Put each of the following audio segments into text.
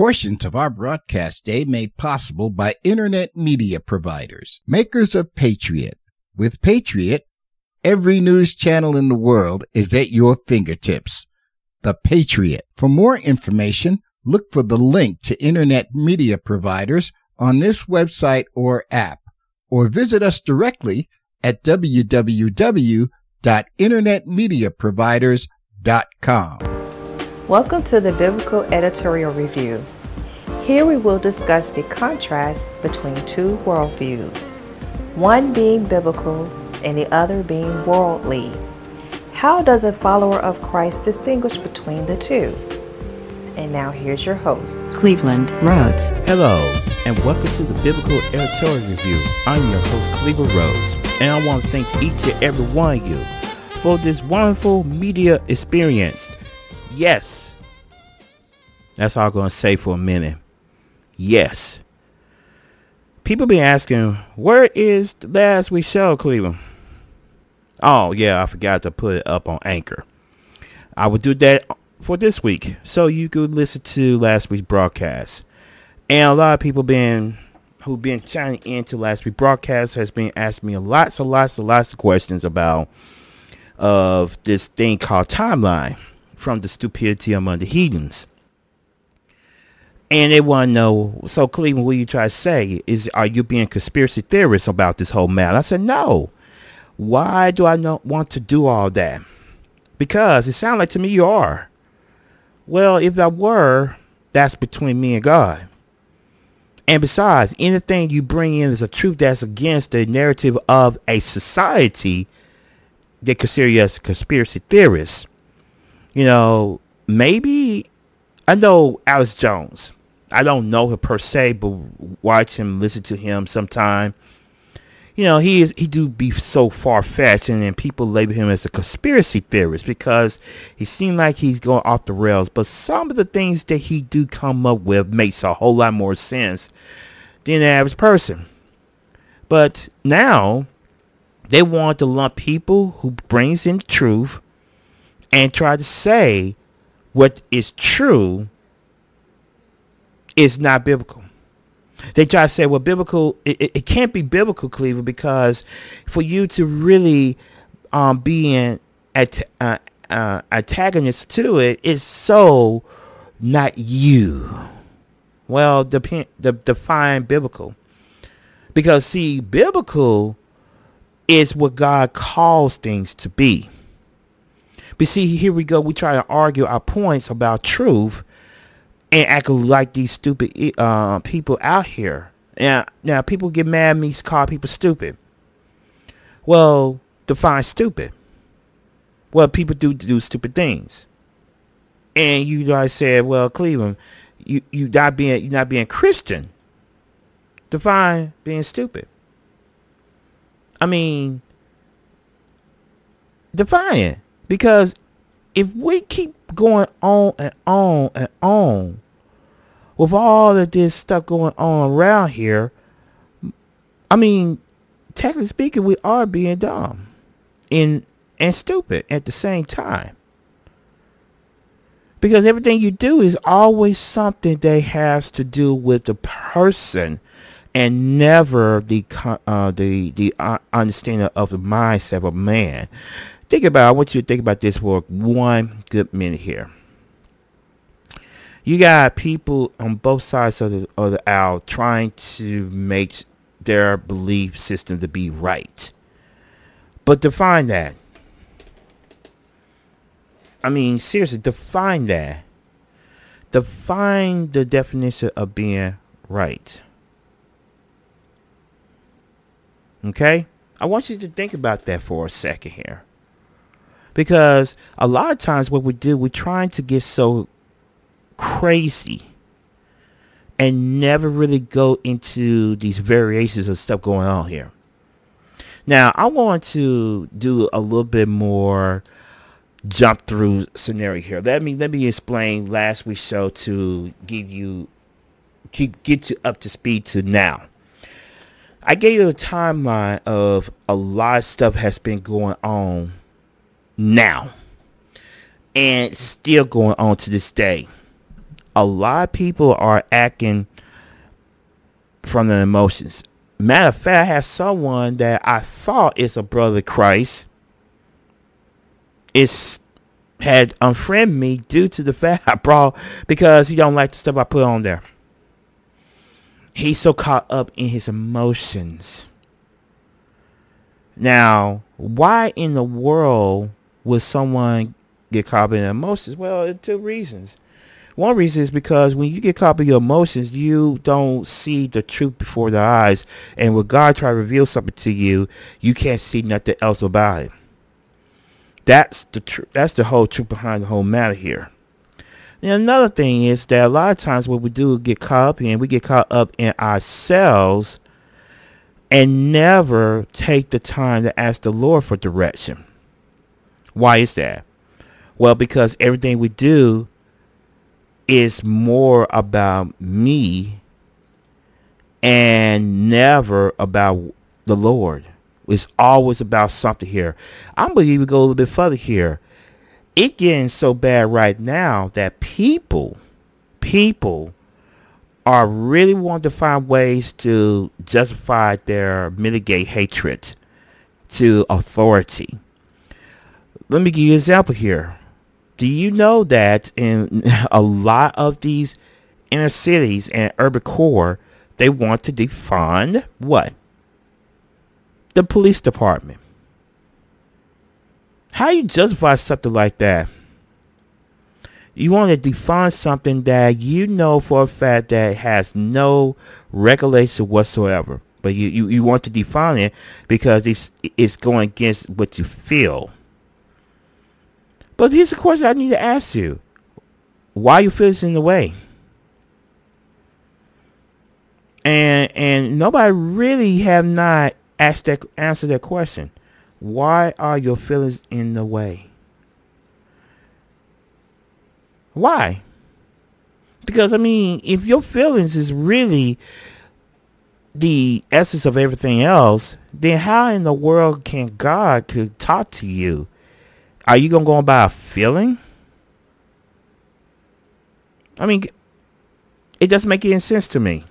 Portions of our broadcast day made possible by internet media providers, makers of Patriot. With Patriot, every news channel in the world is at your fingertips. The Patriot. For more information, look for the link to internet media providers on this website or app, or visit us directly at www.internetmediaproviders.com. Welcome to the Biblical Editorial Review. Here we will discuss the contrast between two worldviews, one being biblical and the other being worldly. How does a follower of Christ distinguish between the two? And now here's your host, Cleveland Rhodes. Hello, and welcome to the Biblical Editorial Review. I'm your host, Cleveland Rhodes, and I want to thank each and every one of you for this wonderful media experience. Yes, that's all I'm going to say for a minute. Yes. People be asking, where is the last we show, Cleveland? Oh, yeah, I forgot to put it up on Anchor. I will do that for this week so you could listen to last week's broadcast. And a lot of people been who've been chiming into last week's broadcast has been asking me lots and lots and lots of questions about of this thing called timeline from the stupidity among the heathens. And they want to know, so Cleveland, what you try to say is, are you being conspiracy theorists about this whole matter? I said, no. Why do I not want to do all that? Because it sounds like to me you are. Well, if I were, that's between me and God. And besides, anything you bring in is a truth that's against the narrative of a society, they consider you as a conspiracy theorist. You know, maybe I know Alex Jones. I don't know him per se, but watch him, listen to him sometime. You know, he is he do be so far fetched, and then people label him as a conspiracy theorist because he seemed like he's going off the rails. But some of the things that he do come up with makes a whole lot more sense than the average person. But now they want to lump people who brings in the truth and try to say what is true is not biblical. They try to say, well, biblical, it, it, can't be biblical, Cleveland, because for you to really um, be an at, uh, uh, antagonist to it is so not you. Well, depend, de- define biblical. Because, see, biblical is what God calls things to be. But see, here we go. We try to argue our points about truth and act like these stupid uh, people out here. Now, now people get mad at me, call people stupid. Well, define stupid. Well, people do do stupid things. And you guys said, well, Cleveland, you you not being you not being Christian. Define being stupid. I mean, define. Because if we keep going on and on and on with all of this stuff going on around here, I mean, technically speaking, we are being dumb and and stupid at the same time. Because everything you do is always something that has to do with the person and never the uh, the the uh, understanding of the mindset of man. Think about, I want you to think about this for one good minute here. You got people on both sides of the, of the aisle trying to make their belief system to be right. But define that. I mean, seriously, define that. Define the definition of being right. Okay? I want you to think about that for a second here. Because a lot of times what we do, we're trying to get so crazy and never really go into these variations of stuff going on here. Now, I want to do a little bit more jump through scenario here. Let me let me explain last week's show to give you keep get you up to speed to now. I gave you a timeline of a lot of stuff has been going on now and still going on to this day a lot of people are acting from the emotions. Matter of fact, I had someone that I thought is a brother Christ is had unfriended me due to the fact I brought because he don't like the stuff I put on there. He's so caught up in his emotions. Now, why in the world would someone get caught up in emotions? Well, two reasons. One reason is because when you get caught up in your emotions, you don't see the truth before the eyes. And when God try to reveal something to you, you can't see nothing else about it. That's the tr- that's the whole truth behind the whole matter here. And another thing is that a lot of times what we do get caught up in, we get caught up in ourselves and never take the time to ask the Lord for direction. Why is that? Well, because everything we do is more about me and never about the Lord. It's always about something here. I'm going to even go a little bit further here. It getting so bad right now that people, people are really wanting to find ways to justify their mitigate hatred to authority. Let me give you an example here. Do you know that in a lot of these inner cities and urban core, they want to defund what? The police department. How you justify something like that? You want to define something that you know for a fact that has no regulation whatsoever. But you, you, you want to define it because it's it's going against what you feel. But here's the question I need to ask you. Why you feel in the way? And and nobody really have not asked that answer that question. Why are your feelings in the way? Why? Because I mean, if your feelings is really the essence of everything else, then how in the world can God could talk to you are you gonna go by a feeling? I mean, it doesn't make any sense to me.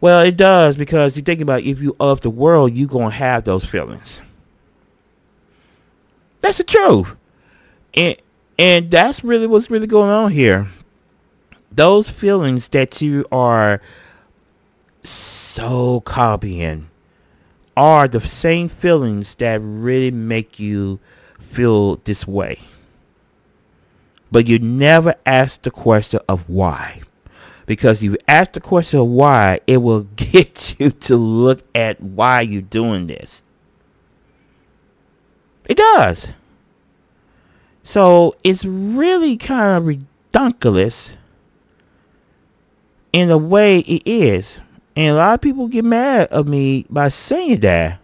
Well, it does because you think about if you of the world, you gonna have those feelings. That's the truth, and and that's really what's really going on here. Those feelings that you are so copying are the same feelings that really make you feel this way. But you never ask the question of why. Because you ask the question of why, it will get you to look at why you're doing this. It does. So it's really kind of ridiculous in the way it is. And a lot of people get mad at me by saying that.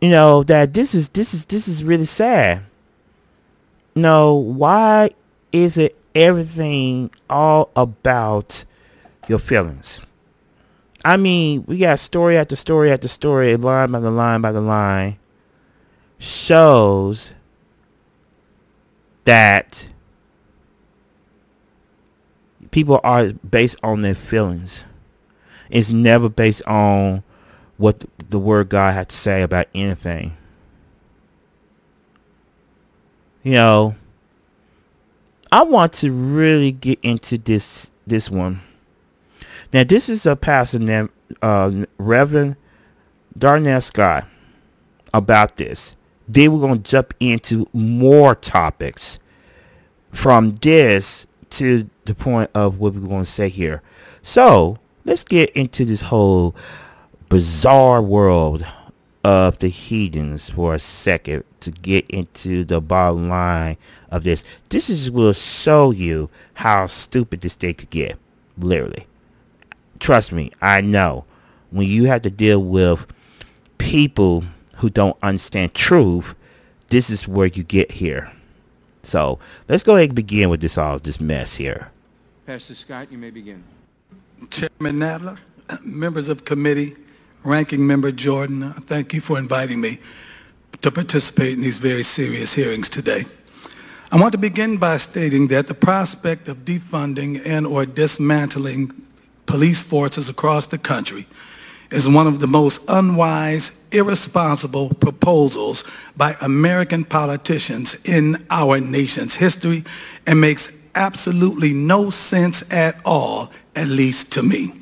You know that this is this is this is really sad. no, why is it everything all about your feelings? I mean, we got story after story after story, line by the line by the line, shows that people are based on their feelings. It's never based on what the word God had to say about anything. You know, I want to really get into this this one. Now, this is a pastor named uh, Reverend Darrell Scott about this. Then we're going to jump into more topics from this to the point of what we're going to say here. So let's get into this whole bizarre world of the heathens for a second to get into the bottom line of this. This is will show you how stupid this thing could get. Literally. Trust me, I know. When you have to deal with people who don't understand truth, this is where you get here. So let's go ahead and begin with this all this mess here. Pastor Scott, you may begin. Chairman Nadler, members of committee, Ranking Member Jordan, thank you for inviting me to participate in these very serious hearings today. I want to begin by stating that the prospect of defunding and or dismantling police forces across the country is one of the most unwise, irresponsible proposals by American politicians in our nation's history and makes absolutely no sense at all, at least to me.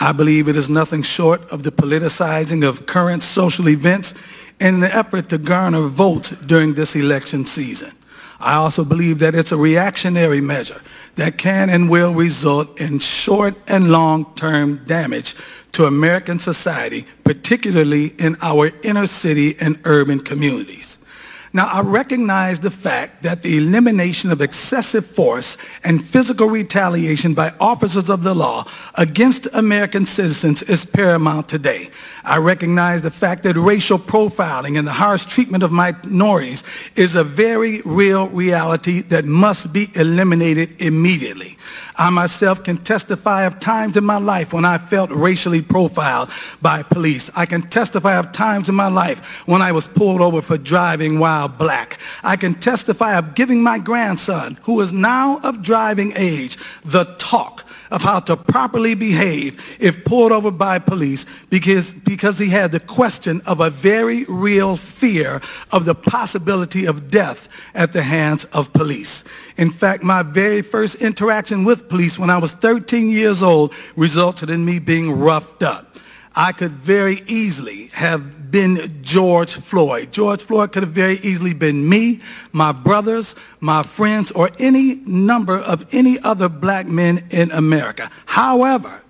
I believe it is nothing short of the politicizing of current social events in an effort to garner votes during this election season. I also believe that it's a reactionary measure that can and will result in short and long-term damage to American society, particularly in our inner city and urban communities. Now, I recognize the fact that the elimination of excessive force and physical retaliation by officers of the law against American citizens is paramount today. I recognize the fact that racial profiling and the harsh treatment of minorities is a very real reality that must be eliminated immediately. I myself can testify of times in my life when I felt racially profiled by police. I can testify of times in my life when I was pulled over for driving while black. I can testify of giving my grandson, who is now of driving age, the talk of how to properly behave if pulled over by police because, because he had the question of a very real fear of the possibility of death at the hands of police. In fact, my very first interaction with police when I was 13 years old resulted in me being roughed up. I could very easily have been George Floyd. George Floyd could have very easily been me, my brothers, my friends, or any number of any other black men in America. However,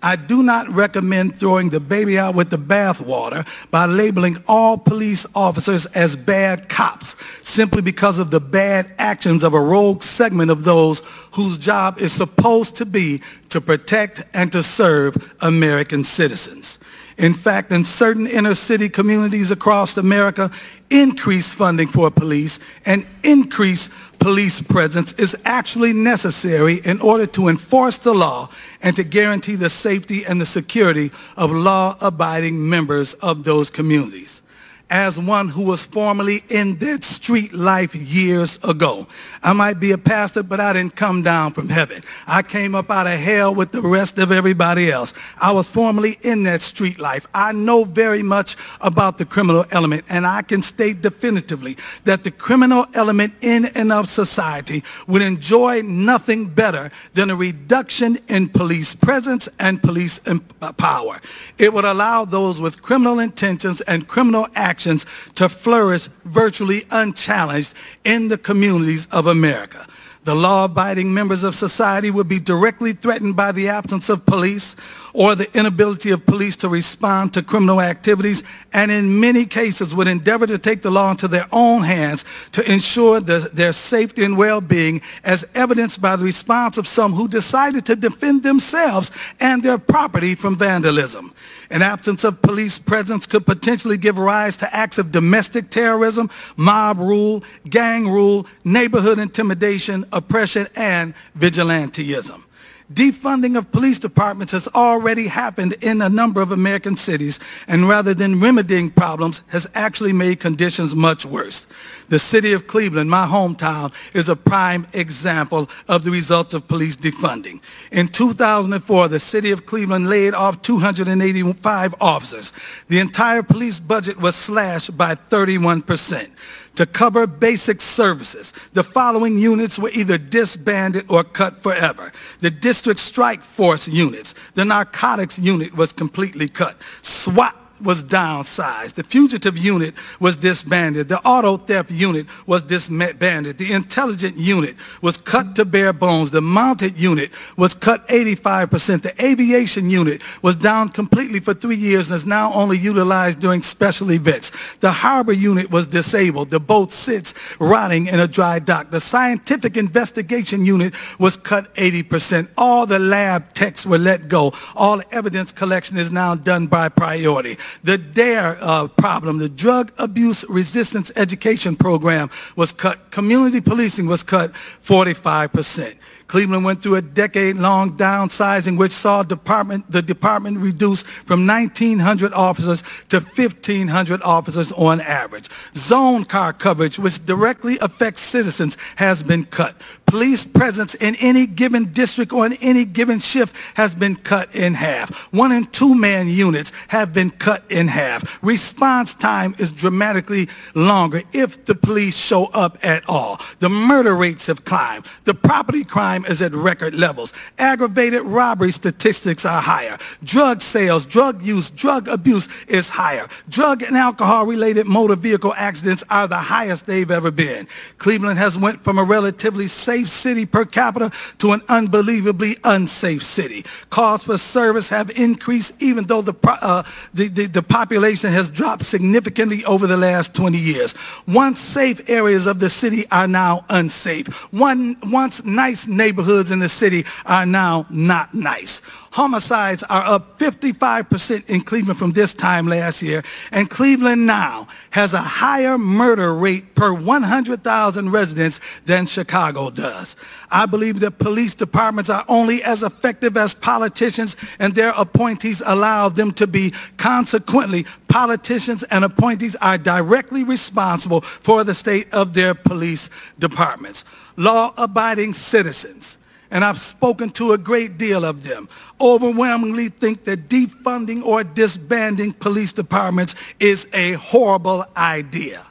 I do not recommend throwing the baby out with the bathwater by labeling all police officers as bad cops simply because of the bad actions of a rogue segment of those whose job is supposed to be to protect and to serve American citizens. In fact, in certain inner city communities across America, increased funding for police and increased police presence is actually necessary in order to enforce the law and to guarantee the safety and the security of law-abiding members of those communities as one who was formerly in that street life years ago. I might be a pastor, but I didn't come down from heaven. I came up out of hell with the rest of everybody else. I was formerly in that street life. I know very much about the criminal element, and I can state definitively that the criminal element in and of society would enjoy nothing better than a reduction in police presence and police uh, power. It would allow those with criminal intentions and criminal acts actions to flourish virtually unchallenged in the communities of America. The law-abiding members of society would be directly threatened by the absence of police or the inability of police to respond to criminal activities and in many cases would endeavor to take the law into their own hands to ensure the, their safety and well-being as evidenced by the response of some who decided to defend themselves and their property from vandalism. An absence of police presence could potentially give rise to acts of domestic terrorism, mob rule, gang rule, neighborhood intimidation, oppression, and vigilantism. Defunding of police departments has already happened in a number of American cities and rather than remedying problems has actually made conditions much worse. The city of Cleveland, my hometown, is a prime example of the results of police defunding. In 2004, the city of Cleveland laid off 285 officers. The entire police budget was slashed by 31 percent to cover basic services. The following units were either disbanded or cut forever. The district strike force units, the narcotics unit was completely cut. SWAT was downsized. The fugitive unit was disbanded. The auto theft unit was disbanded. The intelligent unit was cut to bare bones. The mounted unit was cut 85%. The aviation unit was down completely for three years and is now only utilized during special events. The harbor unit was disabled. The boat sits rotting in a dry dock. The scientific investigation unit was cut 80%. All the lab techs were let go. All evidence collection is now done by priority. The DARE uh, problem, the Drug Abuse Resistance Education Program was cut. Community policing was cut 45%. Cleveland went through a decade-long downsizing which saw department, the department reduced from 1,900 officers to 1,500 officers on average. Zone car coverage, which directly affects citizens, has been cut. Police presence in any given district or in any given shift has been cut in half. One and two man units have been cut in half. Response time is dramatically longer if the police show up at all. The murder rates have climbed. The property crime is at record levels. Aggravated robbery statistics are higher. Drug sales, drug use, drug abuse is higher. Drug and alcohol related motor vehicle accidents are the highest they've ever been. Cleveland has went from a relatively safe safe city per capita to an unbelievably unsafe city. Calls for service have increased even though the, uh, the, the, the population has dropped significantly over the last 20 years. Once safe areas of the city are now unsafe. One, once nice neighborhoods in the city are now not nice. Homicides are up 55% in Cleveland from this time last year, and Cleveland now has a higher murder rate per 100,000 residents than Chicago does. I believe that police departments are only as effective as politicians and their appointees allow them to be. Consequently, politicians and appointees are directly responsible for the state of their police departments. Law-abiding citizens and I've spoken to a great deal of them, overwhelmingly think that defunding or disbanding police departments is a horrible idea.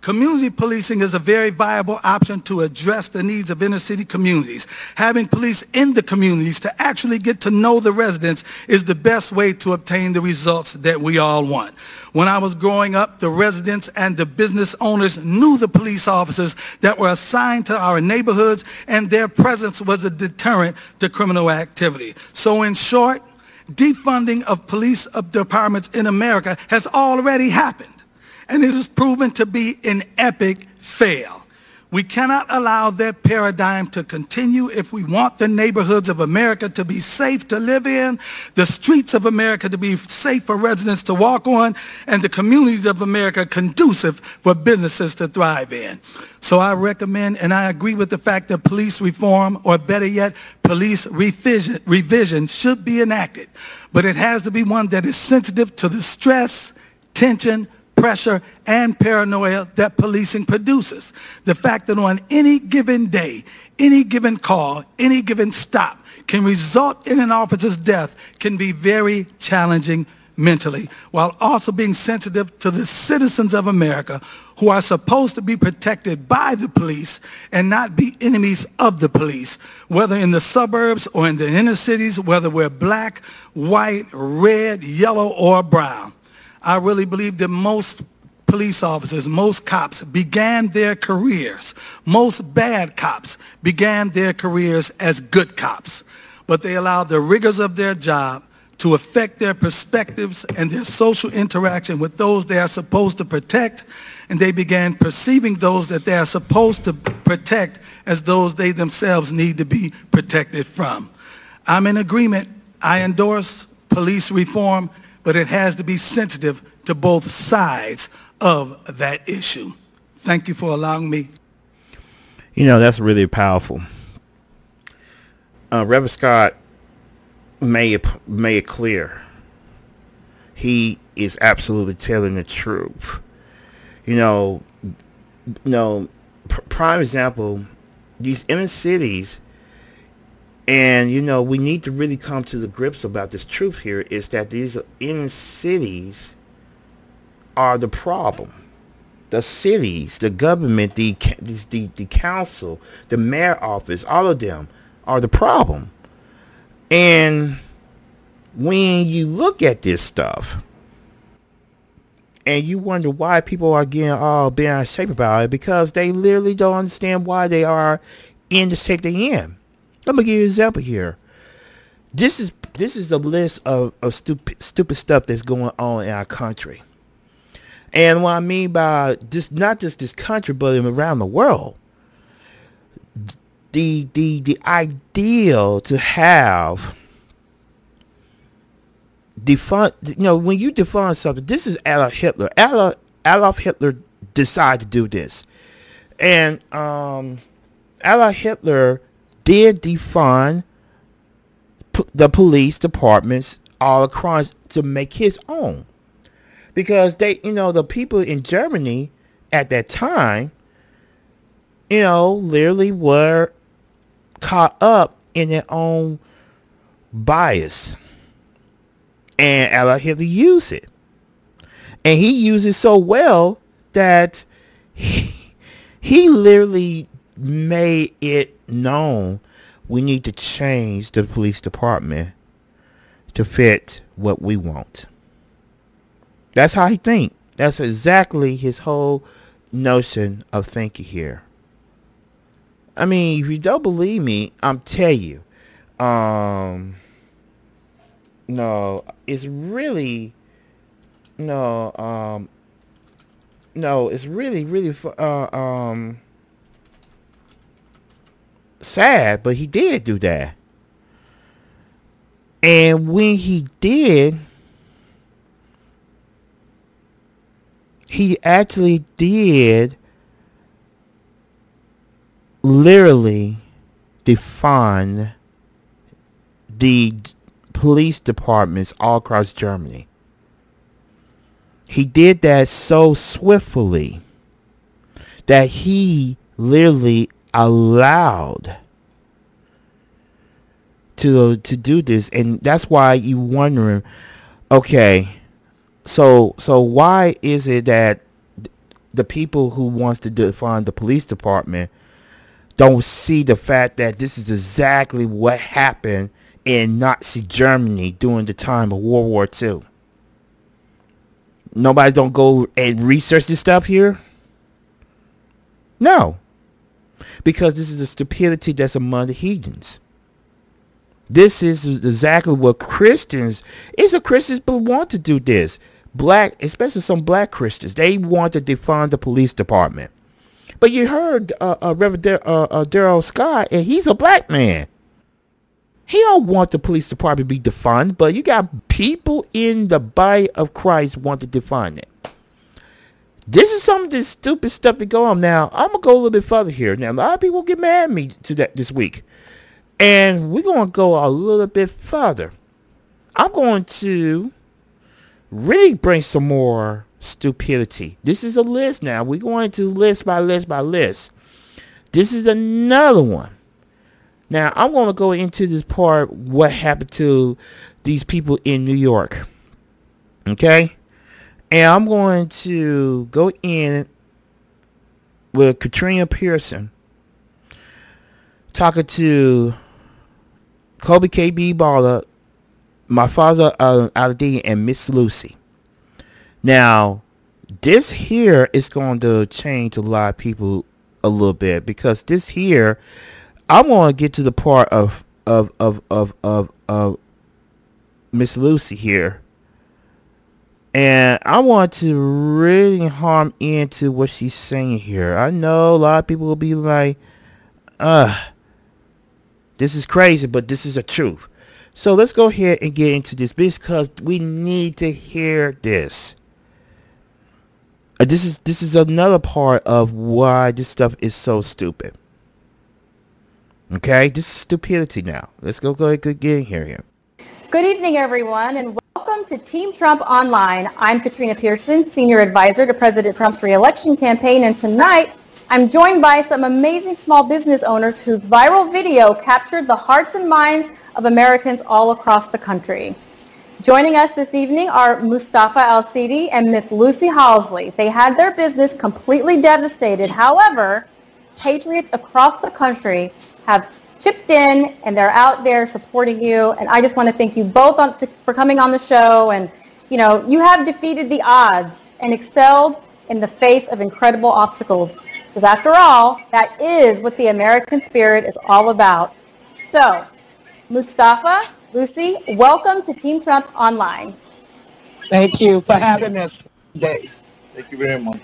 Community policing is a very viable option to address the needs of inner city communities. Having police in the communities to actually get to know the residents is the best way to obtain the results that we all want. When I was growing up, the residents and the business owners knew the police officers that were assigned to our neighborhoods and their presence was a deterrent to criminal activity. So in short, defunding of police departments in America has already happened and it has proven to be an epic fail. We cannot allow that paradigm to continue if we want the neighborhoods of America to be safe to live in, the streets of America to be safe for residents to walk on, and the communities of America conducive for businesses to thrive in. So I recommend and I agree with the fact that police reform, or better yet, police revision, revision should be enacted. But it has to be one that is sensitive to the stress, tension, pressure, and paranoia that policing produces. The fact that on any given day, any given call, any given stop can result in an officer's death can be very challenging mentally, while also being sensitive to the citizens of America who are supposed to be protected by the police and not be enemies of the police, whether in the suburbs or in the inner cities, whether we're black, white, red, yellow, or brown. I really believe that most police officers, most cops began their careers, most bad cops began their careers as good cops, but they allowed the rigors of their job to affect their perspectives and their social interaction with those they are supposed to protect, and they began perceiving those that they are supposed to protect as those they themselves need to be protected from. I'm in agreement. I endorse police reform but it has to be sensitive to both sides of that issue. Thank you for allowing me. You know, that's really powerful. Uh, Reverend Scott made made it clear. He is absolutely telling the truth. You know, you know, prime example, these inner cities and, you know, we need to really come to the grips about this truth here is that these inner cities are the problem. The cities, the government, the, the, the council, the mayor office, all of them are the problem. And when you look at this stuff and you wonder why people are getting all bent out of shape about it because they literally don't understand why they are in the shape they're in. Let me give you an example here. This is this is a list of, of stupid stupid stuff that's going on in our country. And what I mean by this not just this country but around the world. The the the ideal to have defund you know when you defund something this is Adolf Hitler Adolf, Adolf Hitler decided to do this and um Adolf Hitler did defund the police departments all across to make his own. Because they, you know, the people in Germany at that time, you know, literally were caught up in their own bias and allowed him to use it. And he used it so well that he, he literally made it known we need to change the police department to fit what we want. That's how he think. That's exactly his whole notion of thinking here. I mean, if you don't believe me, I'm tell you. Um no, it's really no, um no, it's really really uh, um sad, but he did do that. And when he did, he actually did literally defund the police departments all across Germany. He did that so swiftly that he literally allowed to to do this and that's why you wondering okay so so why is it that the people who wants to defund the police department don't see the fact that this is exactly what happened in Nazi Germany during the time of World War II. Nobody don't go and research this stuff here? No. Because this is the stupidity that's among the heathens. This is exactly what Christians, it's a Christians but want to do this. Black, especially some black Christians, they want to defund the police department. But you heard uh, uh, Reverend uh, uh, Darrell Scott, and he's a black man. He don't want the police department to be defunded, but you got people in the body of Christ want to defund it. This is some of this stupid stuff to go on. Now, I'm gonna go a little bit further here. Now, a lot of people get mad at me to that this week, and we're gonna go a little bit further. I'm going to really bring some more stupidity. This is a list now. We're going to list by list by list. This is another one. Now, I'm going to go into this part what happened to these people in New York. Okay? And I'm going to go in with Katrina Pearson talking to Kobe KB Baller, my father uh, Ali and Miss Lucy. Now, this here is going to change a lot of people a little bit because this here, I want to get to the part of of of of of, of Miss Lucy here, and I want to really harm into what she's saying here. I know a lot of people will be like, "Uh, this is crazy," but this is the truth. So let's go ahead and get into this because we need to hear this. Uh, this is this is another part of why this stuff is so stupid. Okay, this is stupidity now. Let's go go ahead and get in here here. Good evening, everyone, and welcome to Team Trump Online. I'm Katrina Pearson, Senior Advisor to President Trump's reelection campaign, and tonight I'm joined by some amazing small business owners whose viral video captured the hearts and minds of Americans all across the country. Joining us this evening are Mustafa Al-Sidi and Miss Lucy Halsley. They had their business completely devastated. However, patriots across the country have chipped in and they're out there supporting you. And I just want to thank you both on, to, for coming on the show. And, you know, you have defeated the odds and excelled in the face of incredible obstacles. Because after all, that is what the American spirit is all about. So, Mustafa, Lucy, welcome to Team Trump Online. Thank you for having us today. Thank you very much.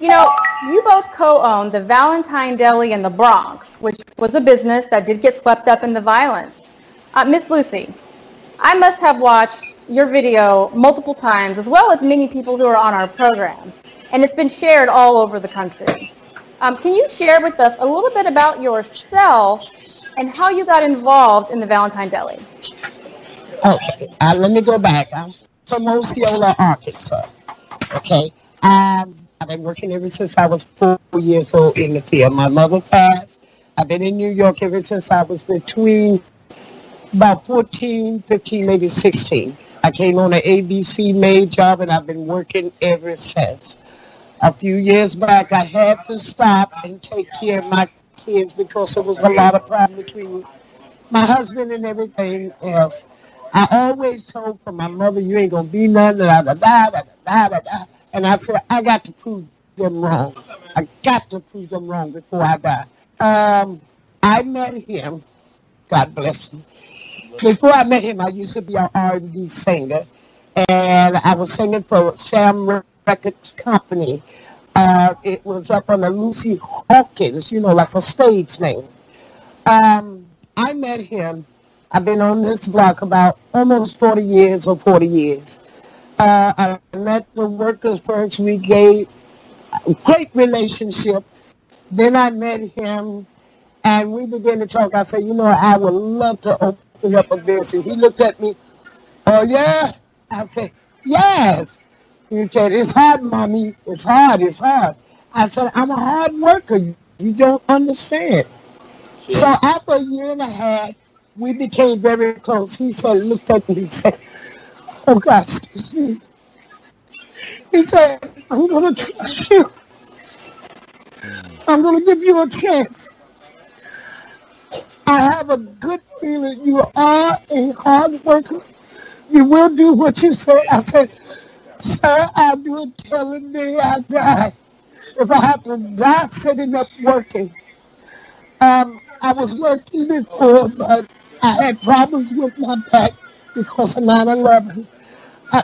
You know, you both co-own the Valentine Deli in the Bronx, which was a business that did get swept up in the violence. Uh, Miss Lucy, I must have watched your video multiple times, as well as many people who are on our program, and it's been shared all over the country. Um, can you share with us a little bit about yourself and how you got involved in the Valentine Deli. Okay, uh, let me go back. I'm from Osceola, Arkansas. Okay, um, I've been working ever since I was four years old in the field. My mother passed. I've been in New York ever since I was between about 14, 15, maybe 16. I came on an ABC maid job and I've been working ever since. A few years back, I had to stop and take care of my kids because there was a lot of problem between my husband and everything else. I always told from my mother, you ain't gonna be nothing, da da da da da da da. And I said, I got to prove them wrong. I got to prove them wrong before I die. Um, I met him. God bless him. Before I met him, I used to be an R&B singer, and I was singing for Sam Records Company. Uh, it was up on the Lucy Hawkins, you know, like a stage name. Um, I met him. I've been on this block about almost 40 years or 40 years. Uh, I met the workers first. We gave a great relationship. Then I met him, and we began to talk. I said, you know, I would love to open up a business. And he looked at me, oh, yeah? I said, yes. He said, it's hard, mommy. It's hard. It's hard. I said, I'm a hard worker. You don't understand. So after a year and a half, we became very close. He said, looked at me and said, oh God. He said, I'm going to trust you. I'm going to give you a chance. I have a good feeling you are a hard worker. You will do what you say. I said, sir, I'll do it till the I die. If I have to die sitting up working. Um, I was working before, but I had problems with my back because of 9-11.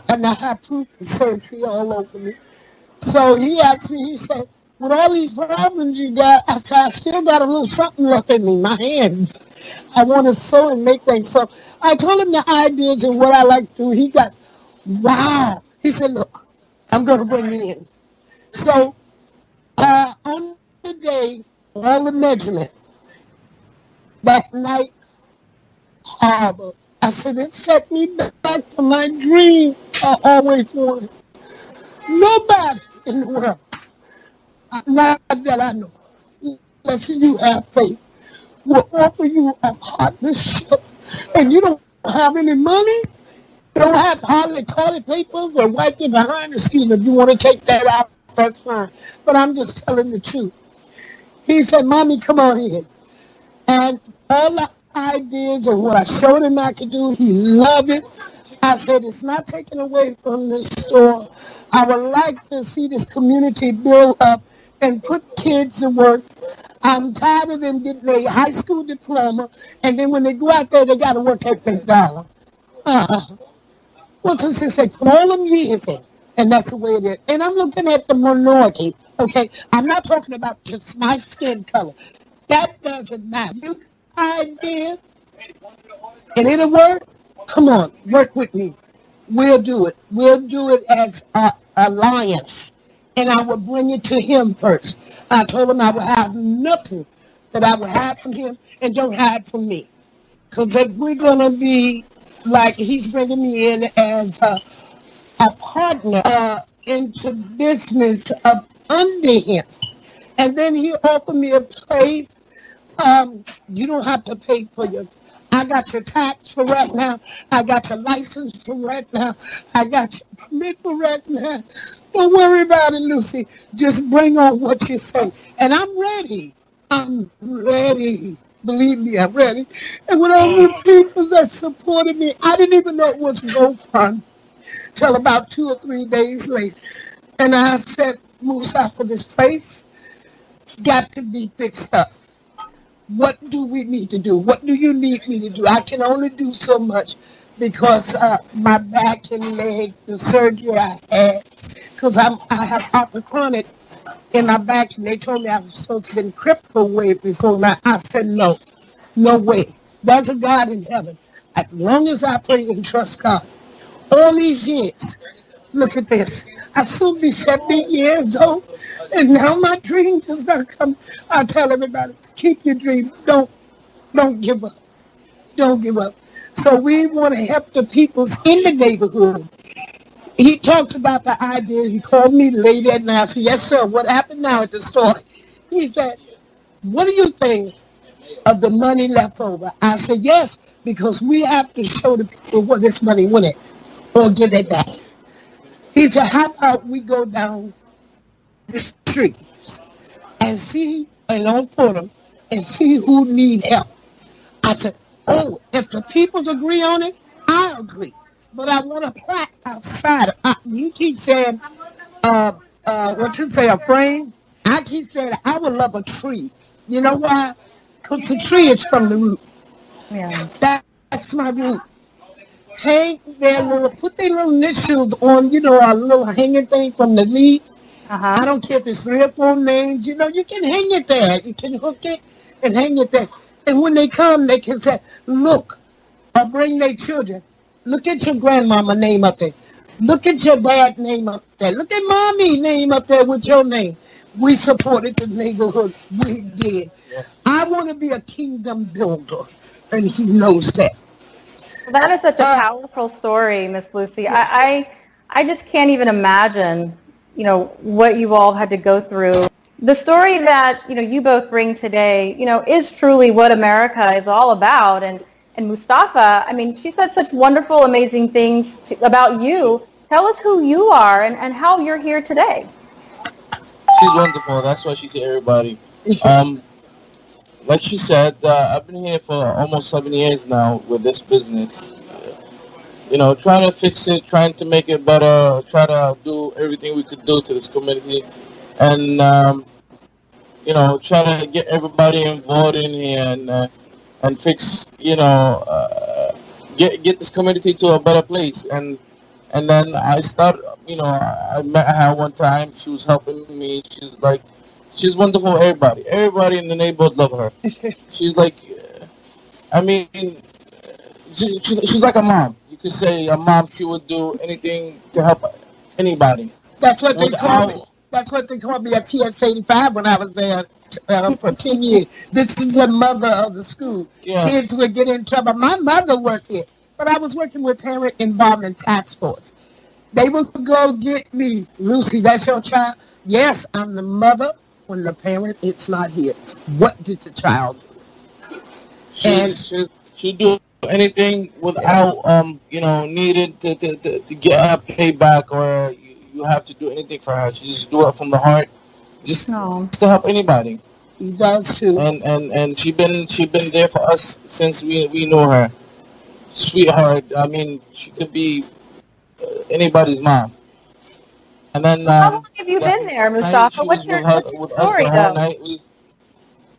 And I had of surgery all over me. So he asked me, he said, with all these problems you got, I said, I still got a little something left in me, my hands. I want to sew and make things. So I told him the ideas and what I like to do. He got, wow. He said, look, I'm going to bring you in. So uh, on the day, all the measurement, that night, horrible. I said, it set me back to my dream I always wanted. Nobody in the world, not that I know, unless you have faith, will offer you a partnership and you don't have any money, you don't have hardly toilet papers or wiping behind the skin. If you want to take that out, that's fine. But I'm just telling the truth. He said, Mommy, come on in. And all the ideas of what I showed him I could do, he loved it. I said, it's not taken away from this store. I would like to see this community build up and put kids to work. I'm tired of them getting a high school diploma, and then when they go out there, they got to work at McDonald's. Uh-huh. Well, since they say put all them years in, and that's the way it is. And I'm looking at the minority, okay? I'm not talking about just my skin color. That doesn't matter. You idea, and it'll work. Come on, work with me. We'll do it. We'll do it as an alliance. And I will bring it to him first. I told him I would have nothing that I would hide from him and don't hide from me. Because if we're going to be like he's bringing me in as a, a partner uh, into business up under him. And then he offered me a place. Um, you don't have to pay for your I got your tax for right now. I got your license for right now. I got your permit for right now. Don't worry about it, Lucy. Just bring on what you say. And I'm ready. I'm ready. Believe me, I'm ready. And with all the people that supported me, I didn't even know it was GoFund till about two or three days later. And I said, Moose, after this place, it's got to be fixed up. What do we need to do? What do you need me to do? I can only do so much because uh, my back and leg, the surgery I had, because I have arthritis in my back, and they told me I was supposed to be crippled way before my. I said no, no way. There's a God in heaven. As long as I pray and trust God, all these years, look at this. I soon be 70 years old, and now my dream just not come. I tell everybody, keep your dream. Don't Don't give up. Don't give up. So we want to help the peoples in the neighborhood. He talked about the idea. He called me late at night. I said, yes, sir. What happened now at the store? He said, what do you think of the money left over? I said, yes, because we have to show the people what this money went or get it back. He said, how about we go down the streets and see and on them and see who need help. I said, oh, if the people agree on it, I agree. But I want a plaque outside. I, you keep saying, uh, uh, what you say, a frame? I keep saying I would love a tree. You know why? Because the tree is from the root. Yeah. That, that's my root. Hang their little, put their little initials on, you know, a little hanging thing from the leaf. Uh-huh. I don't care if it's three or four names. You know, you can hang it there. You can hook it and hang it there. And when they come, they can say, look, or bring their children. Look at your grandmama name up there. Look at your dad name up there. Look at mommy name up there with your name. We supported the neighborhood. We did. Yes. I want to be a kingdom builder, and he knows that. That is such a uh, powerful story, Miss Lucy. Yeah. I, I, I just can't even imagine, you know, what you all had to go through. The story that you know you both bring today, you know, is truly what America is all about. And and Mustafa, I mean, she said such wonderful, amazing things to, about you. Tell us who you are and, and how you're here today. She's wonderful. That's why she's here, everybody. Um, like she said, uh, I've been here for almost seven years now with this business. You know, trying to fix it, trying to make it better, try to do everything we could do to this community, and um, you know, try to get everybody involved in here and uh, and fix, you know, uh, get get this community to a better place. And and then I start, you know, I met her one time. She was helping me. She's like, she's wonderful. Everybody, everybody in the neighborhood love her. she's like, I mean, she, she, she's like a mom. You could say a mom. She would do anything to help anybody. That's what they call me. That's what they called me at PS 85 when I was there uh, for 10 years. This is the mother of the school. Yeah. Kids would get in trouble. My mother worked here, but I was working with parent involvement task force. They would go get me, Lucy, that's your child? Yes, I'm the mother when the parent is not here. What did the child do? and she, she do anything without, um, you know, needed to, to, to, to get her payback or you, you have to do anything for her. She just do it from the heart just no. to help anybody. He does too. And and and she been she been there for us since we we know her. Sweetheart. I mean, she could be uh, anybody's mom. And then um, how long have you been there, Mustafa? What's your, what's your story though? We,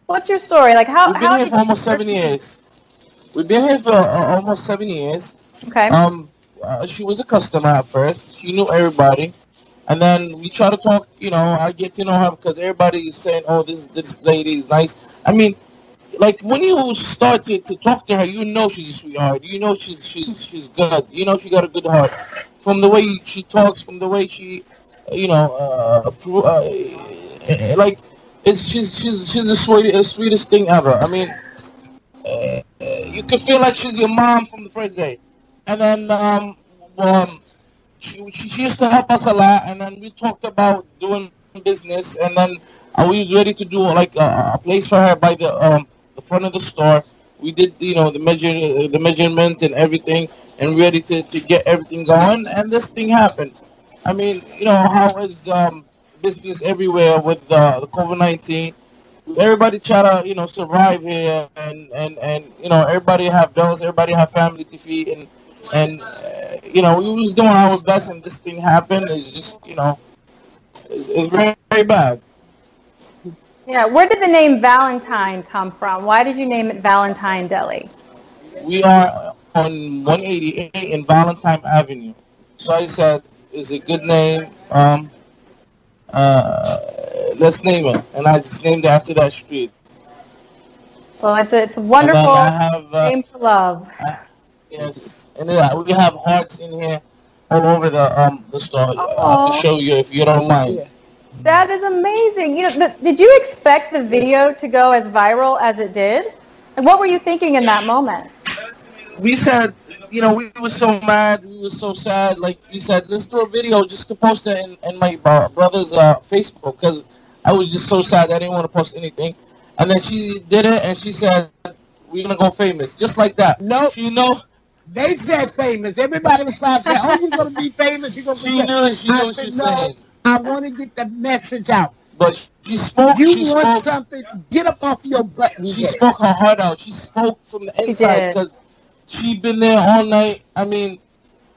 what's your story? Like how? We've been how here for almost seven years. We've been here for uh, almost seven years. Okay. Um, uh, she was a customer at first. She knew everybody. And then we try to talk, you know, I get to know her because everybody is saying, oh, this this lady is nice. I mean, like when you start to, to talk to her, you know she's a sweetheart. You know she's she's she's good. You know she got a good heart. From the way she talks, from the way she, you know, uh, uh, like it's she's she's she's the sweetest sweetest thing ever. I mean, uh, you can feel like she's your mom from the first day. And then um, um she, she used to help us a lot, and then we talked about doing business, and then uh, we was ready to do like a, a place for her by the um the front of the store. We did you know the measure the measurement and everything, and ready to, to get everything going, and this thing happened. I mean, you know how is um business everywhere with uh, the COVID nineteen. Everybody try to you know survive here, and and and you know everybody have bills, everybody have family to feed, and and uh, you know we was doing our best, and this thing happened. It's just you know, it's, it's very, very bad. Yeah, where did the name Valentine come from? Why did you name it Valentine Deli? We are on 188 in Valentine Avenue. So I said, "Is a good name? Um, uh, let's name it." And I just named it after that street. Well, it's a, it's a wonderful have, uh, name for love. I, Yes, and we have hearts in here all over the um the store. I can show you if you don't mind. That is amazing. You know, the, did you expect the video to go as viral as it did? And what were you thinking in that moment? We said, you know, we were so mad, we were so sad. Like we said, let's do a video just to post it in, in my uh, brother's uh, Facebook because I was just so sad. I didn't want to post anything. And then she did it, and she said, "We're gonna go famous," just like that. No, you know. They said famous. Everybody was saying, "Oh, you're gonna be famous. You're gonna be." She famous. knew it. She knew I what said, she was no, saying. I want to get the message out. But she spoke. You she want spoke, something? Get up off your butt. She get spoke her heart out. She spoke from the inside did. because she been there all night. I mean,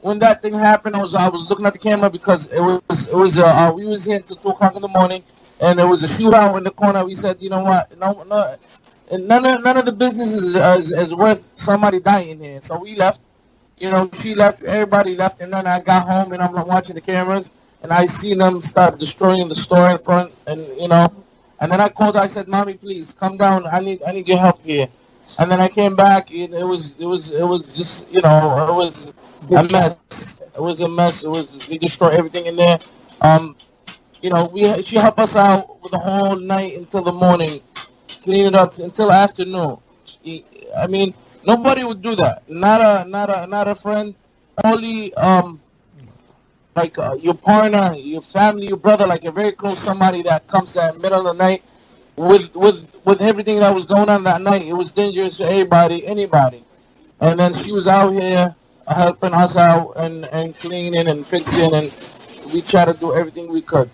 when that thing happened, I was I was looking at the camera because it was it was uh, uh we was here until two o'clock in the morning, and there was a shootout in the corner. We said, you know what, no, no, and none of none of the business is, is, is worth somebody dying here. So we left. You know, she left. Everybody left, and then I got home and I'm watching the cameras, and I seen them start destroying the store in front, and you know, and then I called. I said, "Mommy, please come down. I need I need your help here." And then I came back. It, it was it was it was just you know it was a mess. It was a mess. It was they destroyed everything in there. Um, you know, we she helped us out with the whole night until the morning, clean it up until afternoon. I mean, nobody would do that. Not a not a not a friend. Only um, like uh, your partner, your family, your brother, like a very close somebody that comes at middle of the night with with with everything that was going on that night. It was dangerous for everybody, anybody. And then she was out here helping us out and and cleaning and fixing, and we try to do everything we could.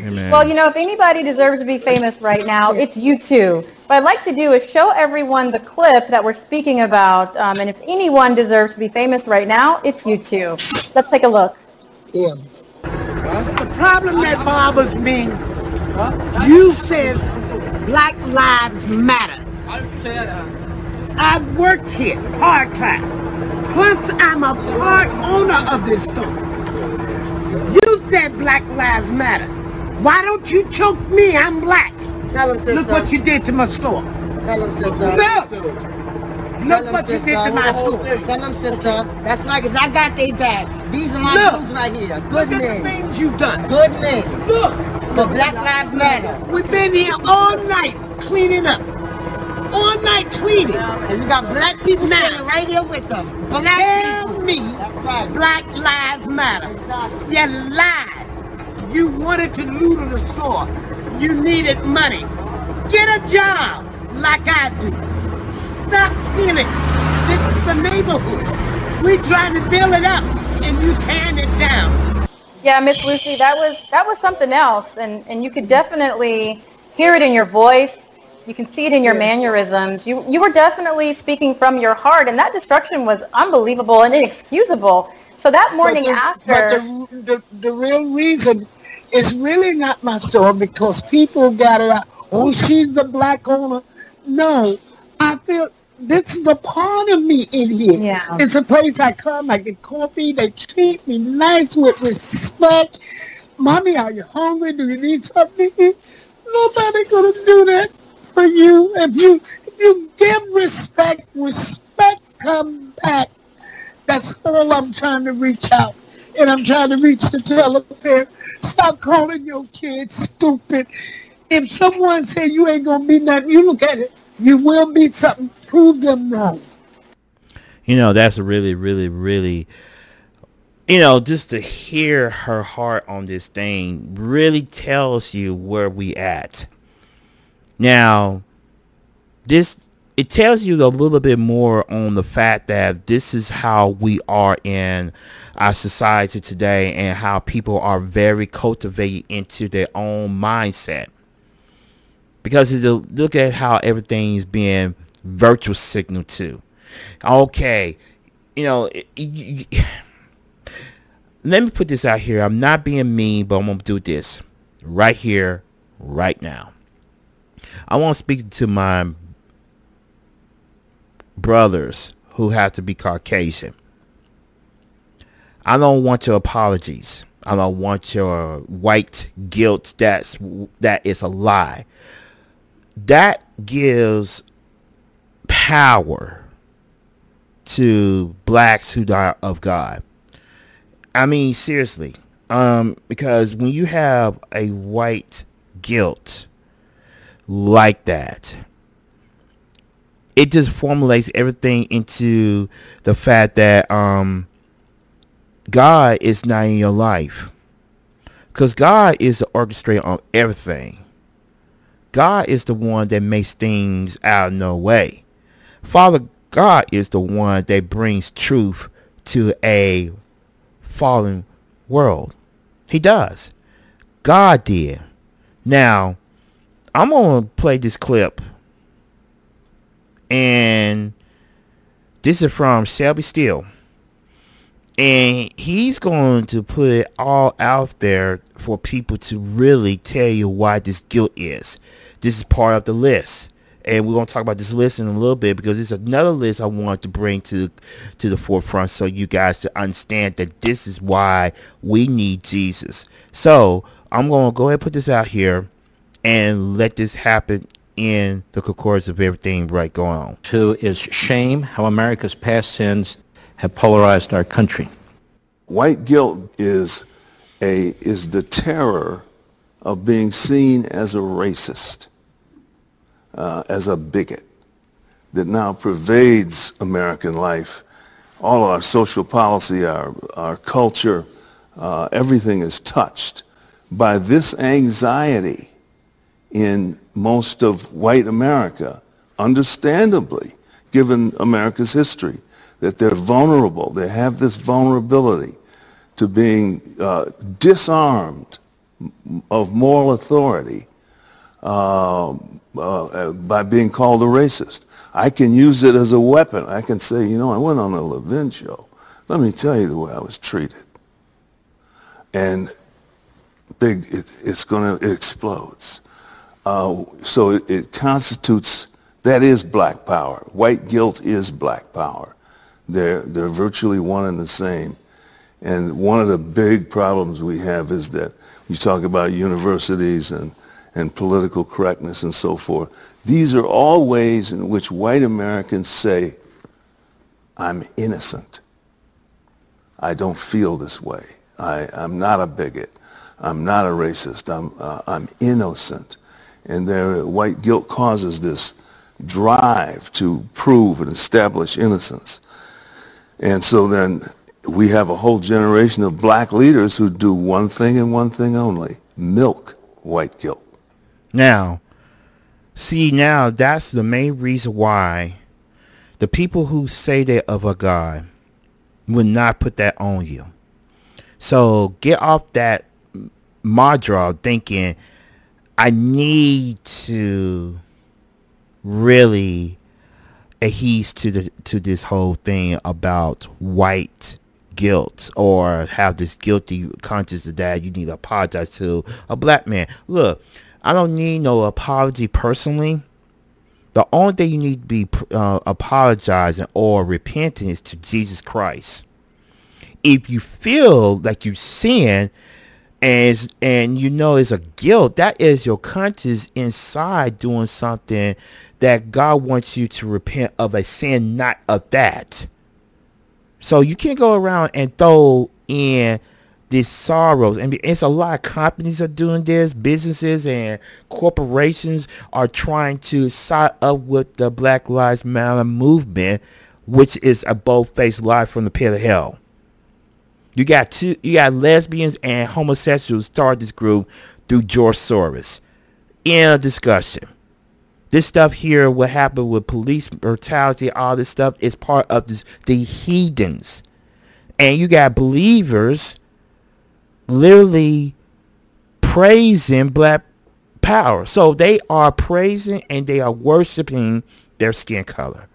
Amen. Well, you know, if anybody deserves to be famous right now, it's you two. What I'd like to do is show everyone the clip that we're speaking about. Um, and if anyone deserves to be famous right now, it's you two. Let's take a look. Yeah. The problem that bothers me, you says Black Lives Matter. I've worked here part time. Plus, I'm a part owner of this store. You said Black Lives Matter. Why don't you choke me? I'm black. Tell him, sister. Look what you did to my store. Tell him, sister. Look. Look what you did to my store. Tell him, sister. That's right, 'cause I got they back. These are my Look. dudes right here. Good Look at the things you done. Good men. Look. The Black Lives Matter. We've been here all night cleaning up. All night cleaning. And you got black people Now. standing right here with them. Black Tell people. me That's right. Black Lives Matter. Exactly. You lied. You wanted to loot the store. You needed money. Get a job like I do. Stop stealing. This is the neighborhood. We trying to build it up and you tearing it down. Yeah, Miss Lucy, that was that was something else, and and you could definitely hear it in your voice. You can see it in your mannerisms. You you were definitely speaking from your heart, and that destruction was unbelievable and inexcusable. So that morning but the, after, But the, the, the real reason is really not my store because people got it out. Oh, she's the black owner. No, I feel this is a part of me in here. Yeah. It's a place I come, I get coffee, they treat me nice with respect. Mommy, are you hungry? Do you need something? Nobody gonna do that for you. If you if you give respect, respect come back. That's all I'm trying to reach out. And I'm trying to reach the tell a parent, stop calling your kids stupid. If someone say you ain't gonna be nothing, you look at it, you will be something. Prove them wrong. you know that's really really really you know just to hear her heart on this thing really tells you where we at now this it tells you a little bit more on the fact that this is how we are in our society today and how people are very cultivated into their own mindset. Because look at how everything's being virtual signal to. Okay you know let me put this out here. I'm not being mean but i'm gonna do this right here right now. I want to speak to my brothers who have to be caucasian. I don't want your apologies. I don't want your white guilt. That's that is a lie. That gives power to blacks who die of God. I mean, seriously, um, because when you have a white guilt like that, it just formulates everything into the fact that um, God is not in your life. Because God is the orchestrator on everything. God is the one that makes things out of no way. Father God is the one that brings truth to a fallen world. He does. God did. Now, I'm going to play this clip. And this is from Shelby Steele. And he's going to put it all out there for people to really tell you why this guilt is. This is part of the list. And we're going to talk about this list in a little bit because it's another list I want to bring to to the forefront so you guys to understand that this is why we need Jesus. So I'm going to go ahead and put this out here and let this happen in the concordance of everything right going on. Two is shame, how America's past sins have polarized our country. White guilt is a is the terror of being seen as a racist, uh, as a bigot that now pervades American life. All our social policy, our, our culture, uh, everything is touched by this anxiety in most of white America, understandably, given America's history, that they're vulnerable. They have this vulnerability to being uh, disarmed of moral authority uh, uh, by being called a racist. I can use it as a weapon. I can say, you know, I went on a Levin show. Let me tell you the way I was treated. And big, it, it's going to, it explodes. Uh, so it, it constitutes, that is black power. White guilt is black power. They're, they're virtually one and the same. And one of the big problems we have is that you talk about universities and, and political correctness and so forth. These are all ways in which white Americans say, I'm innocent. I don't feel this way. I, I'm not a bigot. I'm not a racist. I'm, uh, I'm innocent. And their white guilt causes this drive to prove and establish innocence. And so then we have a whole generation of black leaders who do one thing and one thing only, milk white guilt. Now, see now that's the main reason why the people who say they're of a God would not put that on you. So get off that modra thinking I need to really adhere to the to this whole thing about white guilt or have this guilty conscience of that you need to apologize to a black man. Look, I don't need no apology personally. The only thing you need to be uh, apologizing or repenting is to Jesus Christ. If you feel like you sin and and you know it's a guilt, that is your conscience inside doing something that God wants you to repent of a sin, not of that. So you can't go around and throw in these sorrows. And it's a lot of companies are doing this. Businesses and corporations are trying to side up with the Black Lives Matter movement, which is a bold-faced lie from the pit of hell. You got two, you got lesbians and homosexuals start this group through George Soros. In a discussion this stuff here, what happened with police brutality, all this stuff is part of this, the heathens. And you got believers literally praising black power. So they are praising and they are worshiping their skin color.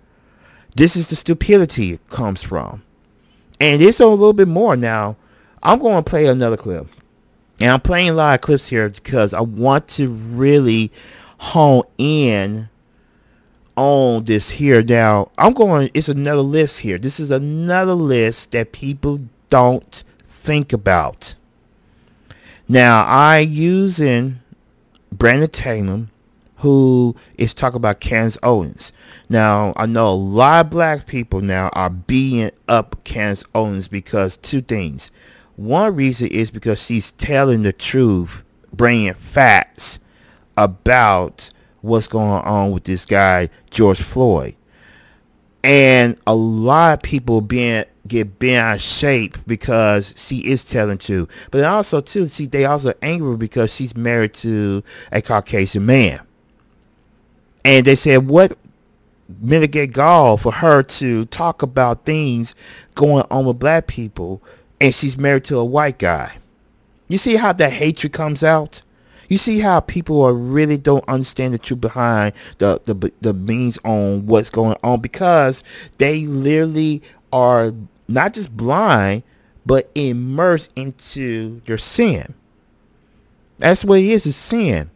This is the stupidity it comes from. And it's a little bit more now. I'm going to play another clip. And I'm playing a lot of clips here because I want to really hone in on this here. Now, I'm going, it's another list here. This is another list that people don't think about. Now, I using Brandon Tatum, who is talking about Candace Owens. Now, I know a lot of black people now are beating up Candace Owens because two things. One reason is because she's telling the truth, bringing facts about what's going on with this guy George Floyd. and a lot of people being get bent out of shape because she is telling truth. But also too, see they also angry because she's married to a Caucasian man. And they said what mitigate gall for her to talk about things going on with black people and she's married to a white guy. You see how that hatred comes out? You see how people are really don't understand the truth behind the, the the means on what's going on because they literally are not just blind but immersed into their sin. That's what it is, is sin.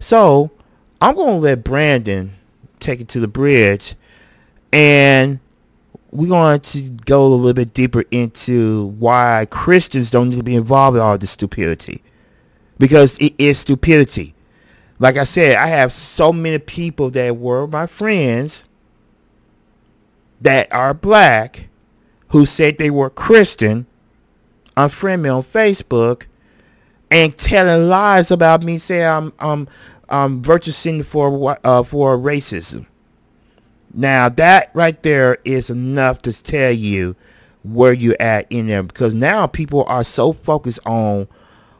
So I'm gonna let Brandon take it to the bridge and we're going to go a little bit deeper into why Christians don't need to be involved in all this stupidity because it is stupidity. Like I said, I have so many people that were my friends that are black who said they were Christian, unfriend me on Facebook, and telling lies about me, saying I'm I'm I'm virtue signaling for uh, for racism. Now that right there is enough to tell you where you're at in there because now people are so focused on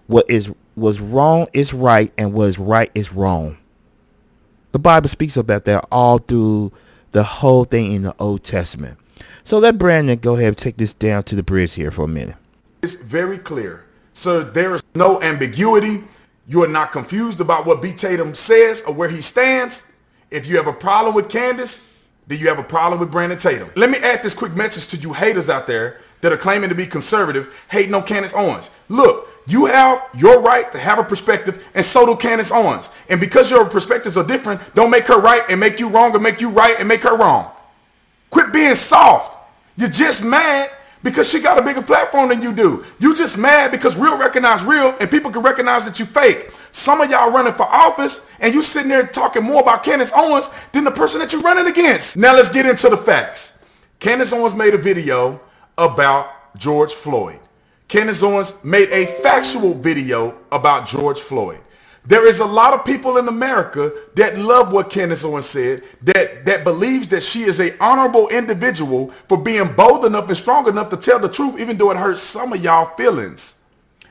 what is was wrong is right and what is right is wrong. The Bible speaks about that all through the whole thing in the Old Testament. So let Brandon go ahead and take this down to the bridge here for a minute. It's very clear. So there is no ambiguity. You are not confused about what B. Tatum says or where he stands. If you have a problem with Candace, then you have a problem with Brandon Tatum. Let me add this quick message to you haters out there that are claiming to be conservative, hating on Candace Owens. Look, you have your right to have a perspective, and so do Candace Owens. And because your perspectives are different, don't make her right and make you wrong, or make you right and make her wrong. Quit being soft. You're just mad because she got a bigger platform than you do. You just mad because real recognize real and people can recognize that you fake. Some of y'all running for office and you sitting there talking more about Candace Owens than the person that you're running against. Now let's get into the facts. Candace Owens made a video about George Floyd. Candace Owens made a factual video about George Floyd. There is a lot of people in America that love what Candace Owens said, that, that believes that she is a honorable individual for being bold enough and strong enough to tell the truth, even though it hurts some of y'all feelings.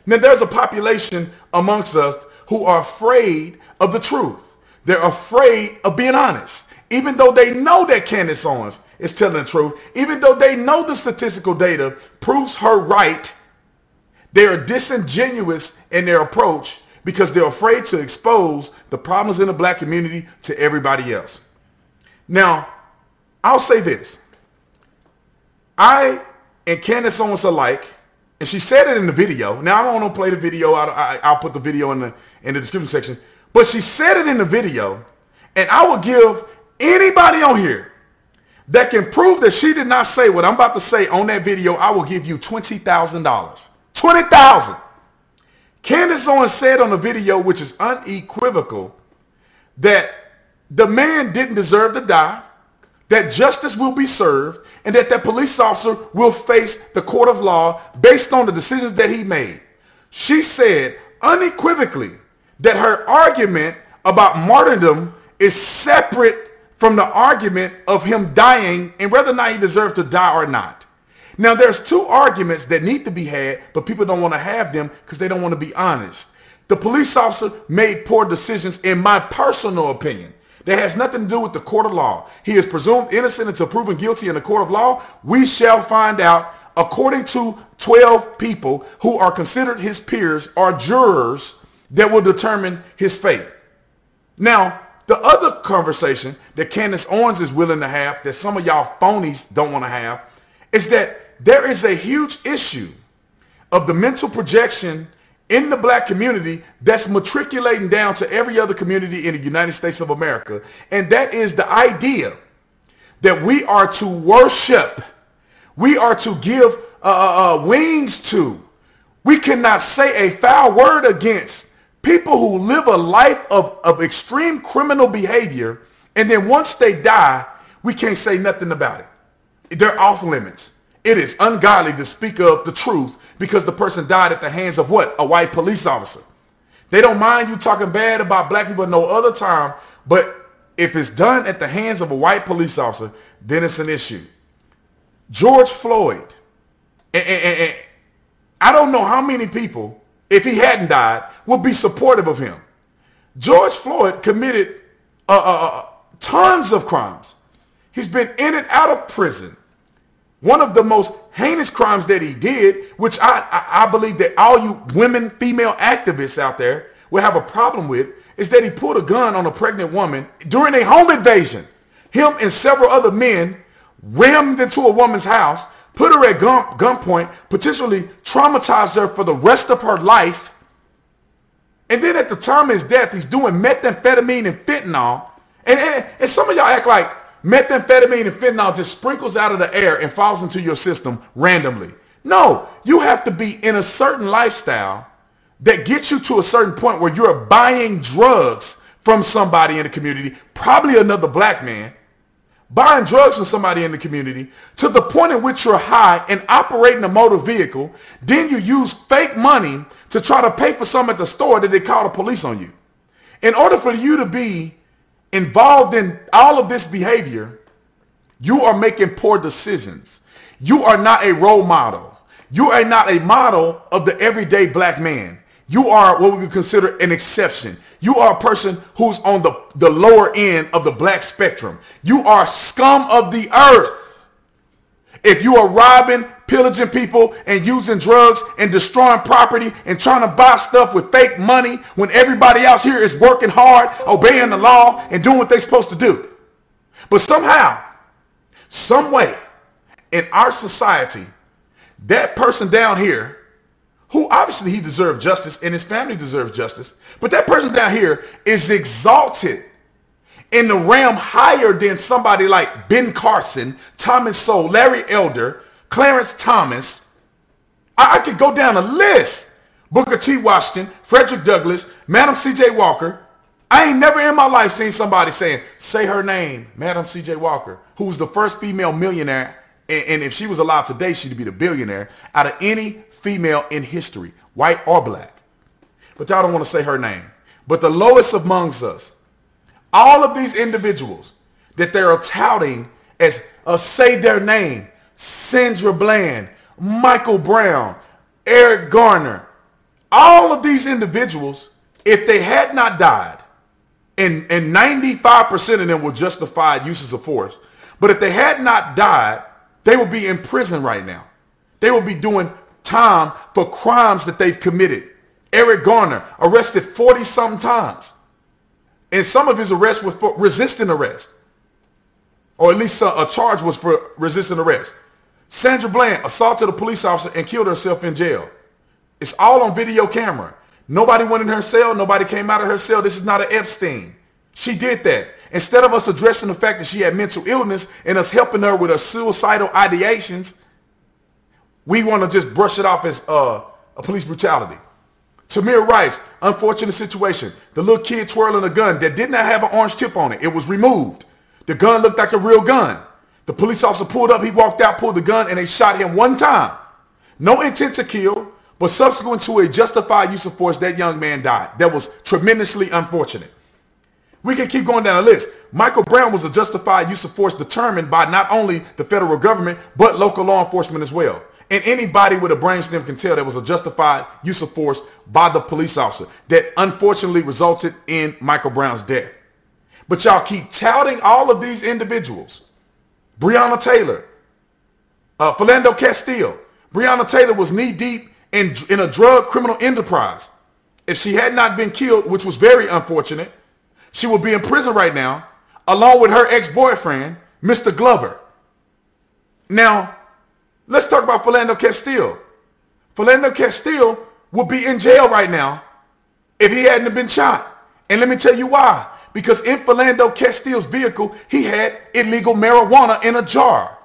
Now, there's a population amongst us who are afraid of the truth. They're afraid of being honest. Even though they know that Candace Owens is telling the truth, even though they know the statistical data proves her right, they are disingenuous in their approach because they're afraid to expose the problems in the black community to everybody else. Now, I'll say this. I and Candace Owens alike and she said it in the video. Now I don't play the video. I, will put the video in the in the description section. But she said it in the video, and I will give anybody on here that can prove that she did not say what I'm about to say on that video. I will give you twenty thousand dollars. Twenty thousand. Candace Owens said on the video, which is unequivocal, that the man didn't deserve to die that justice will be served and that that police officer will face the court of law based on the decisions that he made. She said unequivocally that her argument about martyrdom is separate from the argument of him dying and whether or not he deserves to die or not. Now there's two arguments that need to be had, but people don't want to have them because they don't want to be honest. The police officer made poor decisions in my personal opinion that has nothing to do with the court of law. He is presumed innocent until proven guilty in the court of law. We shall find out according to 12 people who are considered his peers are jurors that will determine his fate. Now, the other conversation that Candace Owens is willing to have that some of y'all phonies don't want to have is that there is a huge issue of the mental projection in the black community that's matriculating down to every other community in the United States of America. And that is the idea that we are to worship. We are to give uh, uh, uh, wings to. We cannot say a foul word against people who live a life of, of extreme criminal behavior. And then once they die, we can't say nothing about it. They're off limits. It is ungodly to speak of the truth because the person died at the hands of what? A white police officer. They don't mind you talking bad about black people no other time, but If it's done at the hands of a white police officer, then it's an issue. George Floyd, and, and, and, I don't know how many people, if he hadn't died, would be supportive of him. George Floyd committed uh, uh, uh, tons of crimes. He's been in and out of prison. One of the most heinous crimes that he did, which I, I, believe that all you women, female activists out there will have a problem with, is that he pulled a gun on a pregnant woman during a home invasion. Him and several other men rammed into a woman's house, put her at gun, gunpoint, potentially traumatized her for the rest of her life. And then at the time of his death, he's doing methamphetamine and fentanyl. And, and, and some of y'all act like methamphetamine and fentanyl just sprinkles out of the air and falls into your system randomly. No, you have to be in a certain lifestyle that gets you to a certain point where you're buying drugs from somebody in the community, probably another black man, buying drugs from somebody in the community to the point at which you're high and operating a motor vehicle. Then you use fake money to try to pay for something at the store that they call the police on you. In order for you to be involved in all of this behavior, you are making poor decisions. You are not a role model. You are not a model of the everyday black man. You are what we would consider an exception. You are a person who's on the, the lower end of the black spectrum. You are scum of the earth. If you are robbing, pillaging people and using drugs and destroying property and trying to buy stuff with fake money when everybody else here is working hard, obeying the law and doing what they're supposed to do. But somehow, some way in our society, that person down here who obviously he deserved justice and his family deserves justice. But that person down here is exalted in the realm higher than somebody like Ben Carson, Thomas Sowell, Larry Elder, Clarence Thomas. I, I could go down a list. Booker T. Washington, Frederick Douglass, Madam C.J. Walker. I ain't never in my life seen somebody saying, say her name, Madam C.J. Walker, who was the first female millionaire. And, and if she was alive today, she'd be the billionaire out of any female in history, white or black. But y'all don't want to say her name. But the lowest amongst us, all of these individuals that they're touting as uh, say their name, Sandra Bland, Michael Brown, Eric Garner, all of these individuals, if they had not died, and, and 95% of them were justified uses of force, but if they had not died, they would be in prison right now. They would be doing time for crimes that they've committed. Eric Garner arrested 40 some times. And some of his arrests were for resisting arrest. Or at least a, a charge was for resisting arrest. Sandra Bland assaulted a police officer and killed herself in jail. It's all on video camera. Nobody went in her cell. Nobody came out of her cell. This is not an Epstein. She did that. Instead of us addressing the fact that she had mental illness and us helping her with her suicidal ideations, we want to just brush it off as uh, a police brutality. Tamir Rice, unfortunate situation. The little kid twirling a gun that did not have an orange tip on it. It was removed. The gun looked like a real gun. The police officer pulled up, he walked out, pulled the gun, and they shot him one time. No intent to kill, but subsequent to a justified use of force, that young man died. That was tremendously unfortunate. We can keep going down the list. Michael Brown was a justified use of force determined by not only the federal government, but local law enforcement as well. And anybody with a brainstem can tell that was a justified use of force by the police officer that unfortunately resulted in Michael Brown's death. But y'all keep touting all of these individuals. Breonna Taylor, uh, Philando Castile. Breonna Taylor was knee deep in, in a drug criminal enterprise. If she had not been killed, which was very unfortunate, she would be in prison right now, along with her ex-boyfriend, Mr. Glover. Now, Let's talk about Philando Castile. Philando Castile would be in jail right now if he hadn't been shot. And let me tell you why. Because in Philando Castile's vehicle, he had illegal marijuana in a jar.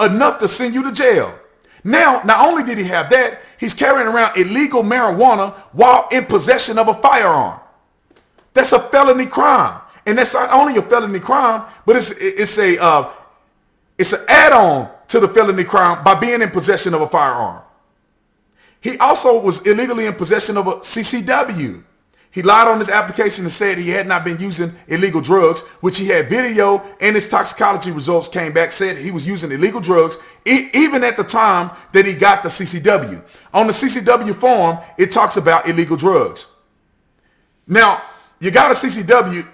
Enough to send you to jail. Now, not only did he have that, he's carrying around illegal marijuana while in possession of a firearm. That's a felony crime. And that's not only a felony crime, but it's, it's a, uh, it's an add-on to the felony crime by being in possession of a firearm. He also was illegally in possession of a CCW. He lied on his application and said he had not been using illegal drugs, which he had video and his toxicology results came back, said he was using illegal drugs, e- even at the time that he got the CCW. On the CCW form, it talks about illegal drugs. Now, you got a CCW,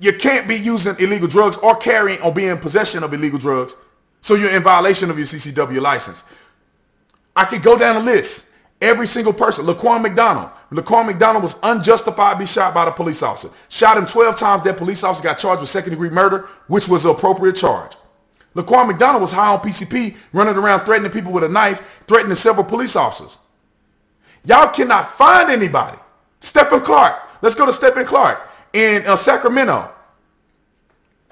you can't be using illegal drugs or carrying or being in possession of illegal drugs, so you're in violation of your CCW license. I could go down the list. Every single person. Laquan McDonald. Laquan McDonald was unjustifiably shot by the police officer. Shot him 12 times. That police officer got charged with second degree murder, which was the appropriate charge. Laquan McDonald was high on PCP, running around threatening people with a knife, threatening several police officers. Y'all cannot find anybody. Stephon Clark. Let's go to Stephon Clark in uh, Sacramento.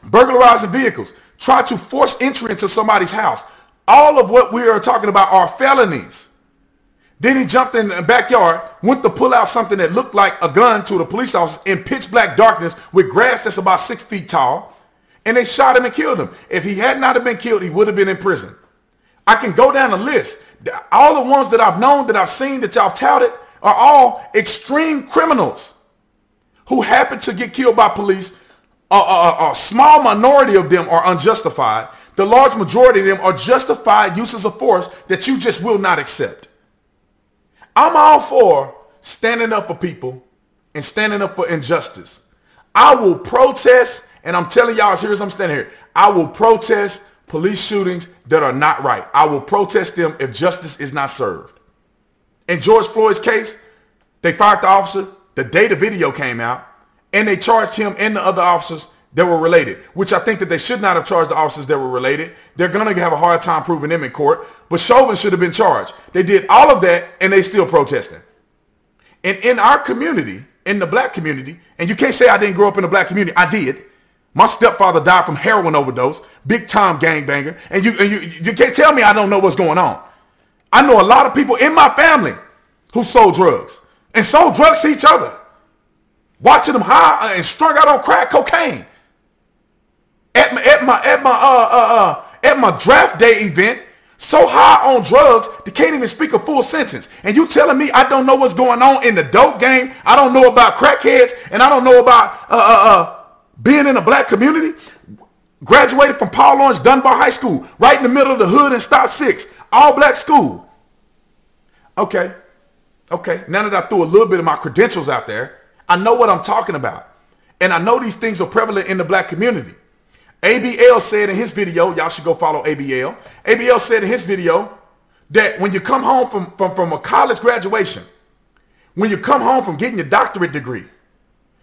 Burglarizing vehicles. Try to force entry into somebody's house. All of what we are talking about are felonies. Then he jumped in the backyard, went to pull out something that looked like a gun to the police officer in pitch black darkness with grass that's about six feet tall. And they shot him and killed him. If he had not have been killed, he would have been in prison. I can go down the list. All the ones that I've known, that I've seen, that y'all touted, are all extreme criminals who happen to get killed by police. A, a, a, small minority of them are unjustified. The large majority of them are justified uses of force that you just will not accept. I'm all for standing up for people and standing up for injustice. I will protest, and I'm telling y'all, as I'm standing here, I will protest police shootings that are not right. I will protest them if justice is not served. In George Floyd's case, they fired the officer the day the video came out, and they charged him and the other officers that were related, which I think that they should not have charged the officers that were related. They're going to have a hard time proving them in court, but Chauvin should have been charged. They did all of that and they still protesting. And in our community, in the black community, and you can't say I didn't grow up in the black community. I did. My stepfather died from heroin overdose, big time gangbanger. And you, and you, you can't tell me I don't know what's going on. I know a lot of people in my family who sold drugs and sold drugs to each other. Watching them high and strung out on crack cocaine at my at my at my uh uh uh at my draft day event so high on drugs they can't even speak a full sentence. And you telling me I don't know what's going on in the dope game? I don't know about crackheads, and I don't know about uh uh, uh being in a black community. Graduated from Paul Laurence Dunbar High School, right in the middle of the hood and Stop Six, all black school. Okay, okay. Now that I threw a little bit of my credentials out there, I know what I'm talking about, and I know these things are prevalent in the black community. ABL said in his video, y'all should go follow ABL. ABL said in his video that when you come home from, from, from a college graduation, when you come home from getting your doctorate degree,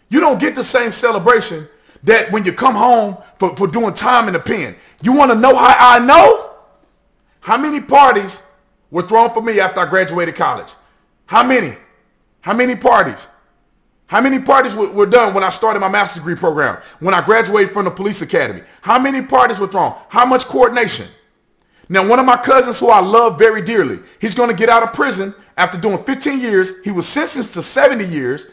you don't get the same celebration that when you come home for, for doing time in the pen. You want to know how I know? How many parties were thrown for me after I graduated college? How many? How many parties? How many parties were, done when I started my master's degree program? When I graduated from the police academy? How many parties were thrown? How much coordination? Now, one of my cousins who I love very dearly, he's going to get out of prison after doing 15 years. He was sentenced to 70 years.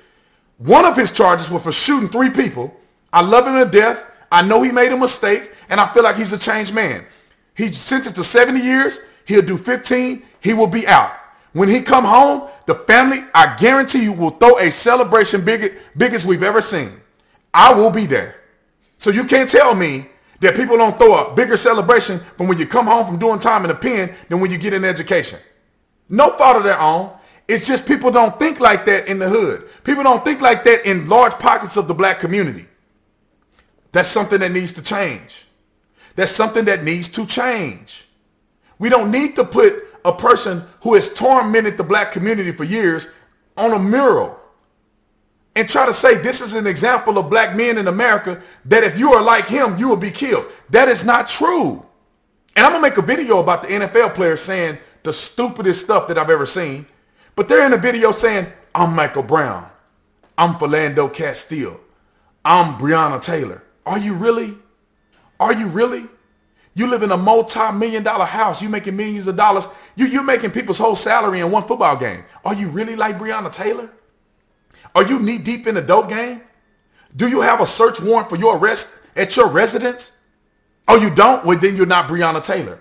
One of his charges was for shooting three people. I love him to death. I know he made a mistake, and I feel like he's a changed man. He's sentenced to 70 years. He'll do 15. He will be out. When he come home, the family, I guarantee you, will throw a celebration big, biggest we've ever seen. I will be there. So you can't tell me that people don't throw a bigger celebration from when you come home from doing time in the pen than when you get an education. No fault of their own. It's just people don't think like that in the hood. People don't think like that in large pockets of the black community. That's something that needs to change. That's something that needs to change. We don't need to put a person who has tormented the black community for years on a mural and try to say this is an example of black men in America that if you are like him, you will be killed. That is not true. And I'm going to make a video about the NFL players saying the stupidest stuff that I've ever seen. But they're in a video saying, I'm Michael Brown. I'm Philando Castile. I'm Breonna Taylor. Are you really? Are you really? You live in a multi-million dollar house. You making millions of dollars. You, you're making people's whole salary in one football game. Are you really like Breonna Taylor? Are you knee deep in the dope game? Do you have a search warrant for your arrest at your residence? Oh, you don't? Well, then you're not Breonna Taylor.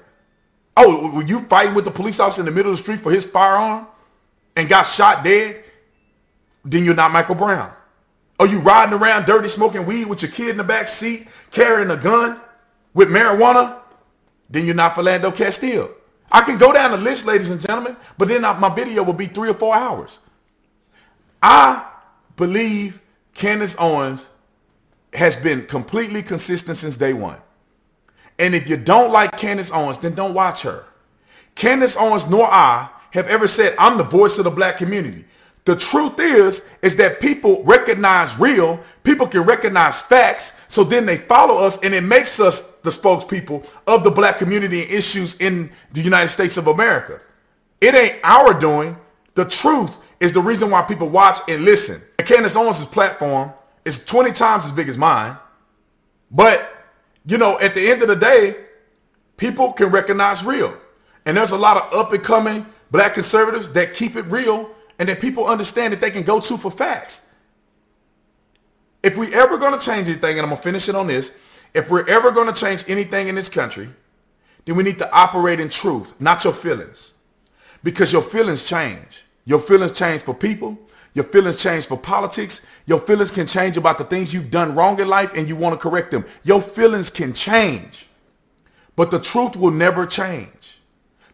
Oh, were you fighting with the police officer in the middle of the street for his firearm and got shot dead? then you're not Michael Brown. Are you riding around dirty smoking weed with your kid in the back seat, carrying a gun with marijuana? Then you're not Philando Castile. I can go down the list, ladies and gentlemen, but then my video will be three or four hours. I believe Candace Owens has been completely consistent since day one. And if you don't like Candace Owens, then don't watch her. Candace Owens nor I have ever said, I'm the voice of the black community. The truth is, is that people recognize real, people can recognize facts, so then they follow us and it makes us the spokespeople of the black community and issues in the United States of America. It ain't our doing. The truth is the reason why people watch and listen. And Candace Owens' platform is 20 times as big as mine. But, you know, at the end of the day, people can recognize real. And there's a lot of up and coming black conservatives that keep it real and that people understand that they can go to for facts. If we ever going to change anything, and I'm going to finish it on this, if we're ever going to change anything in this country, then we need to operate in truth, not your feelings. Because your feelings change. Your feelings change for people. Your feelings change for politics. Your feelings can change about the things you've done wrong in life and you want to correct them. Your feelings can change. But the truth will never change.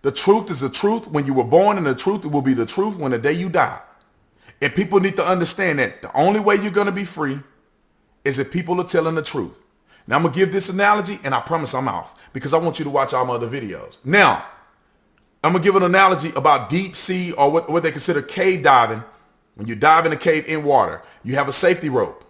The truth is the truth when you were born, and the truth will be the truth when the day you die. And people need to understand that the only way you're going to be free is if people are telling the truth. Now, I'm going to give this analogy, and I promise I'm off because I want you to watch all my other videos. Now, I'm going to give an analogy about deep sea or what, what they consider cave diving. When you dive in a cave in water, you have a safety rope.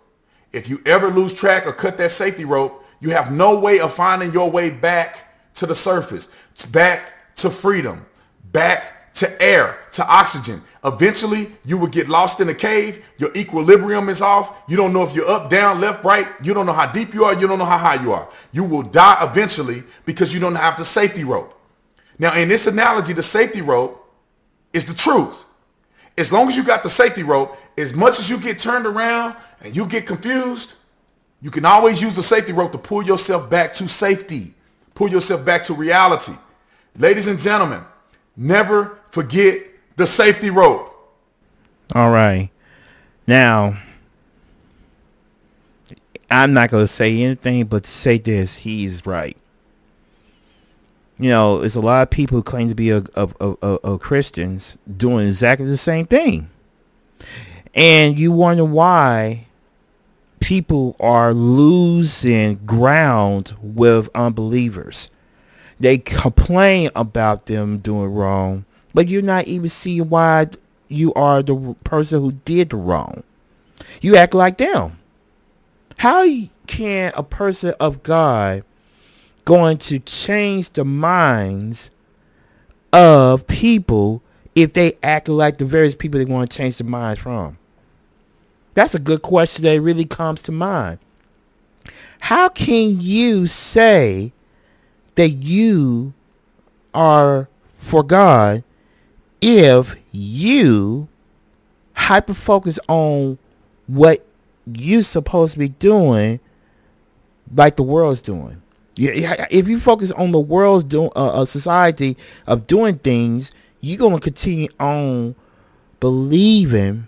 If you ever lose track or cut that safety rope, you have no way of finding your way back to the surface. Back to freedom, back to air, to oxygen. Eventually, you will get lost in a cave. Your equilibrium is off. You don't know if you're up, down, left, right. You don't know how deep you are. You don't know how high you are. You will die eventually because you don't have the safety rope. Now, in this analogy, the safety rope is the truth. As long as you got the safety rope, as much as you get turned around and you get confused, you can always use the safety rope to pull yourself back to safety, pull yourself back to reality. Ladies and gentlemen, never forget the safety rope. All right. Now, I'm not going to say anything but say this. He's right. You know, there's a lot of people who claim to be a, a, a, a Christians doing exactly the same thing. And you wonder why people are losing ground with unbelievers. They complain about them doing wrong, but you're not even seeing why you are the person who did the wrong. You act like them. How can a person of God going to change the minds of people if they act like the various people they want to change the minds from? That's a good question that really comes to mind. How can you say that you are for God if you hyper focus on what you're supposed to be doing like the world's doing. If you focus on the world's doing uh, a society of doing things, you're going to continue on believing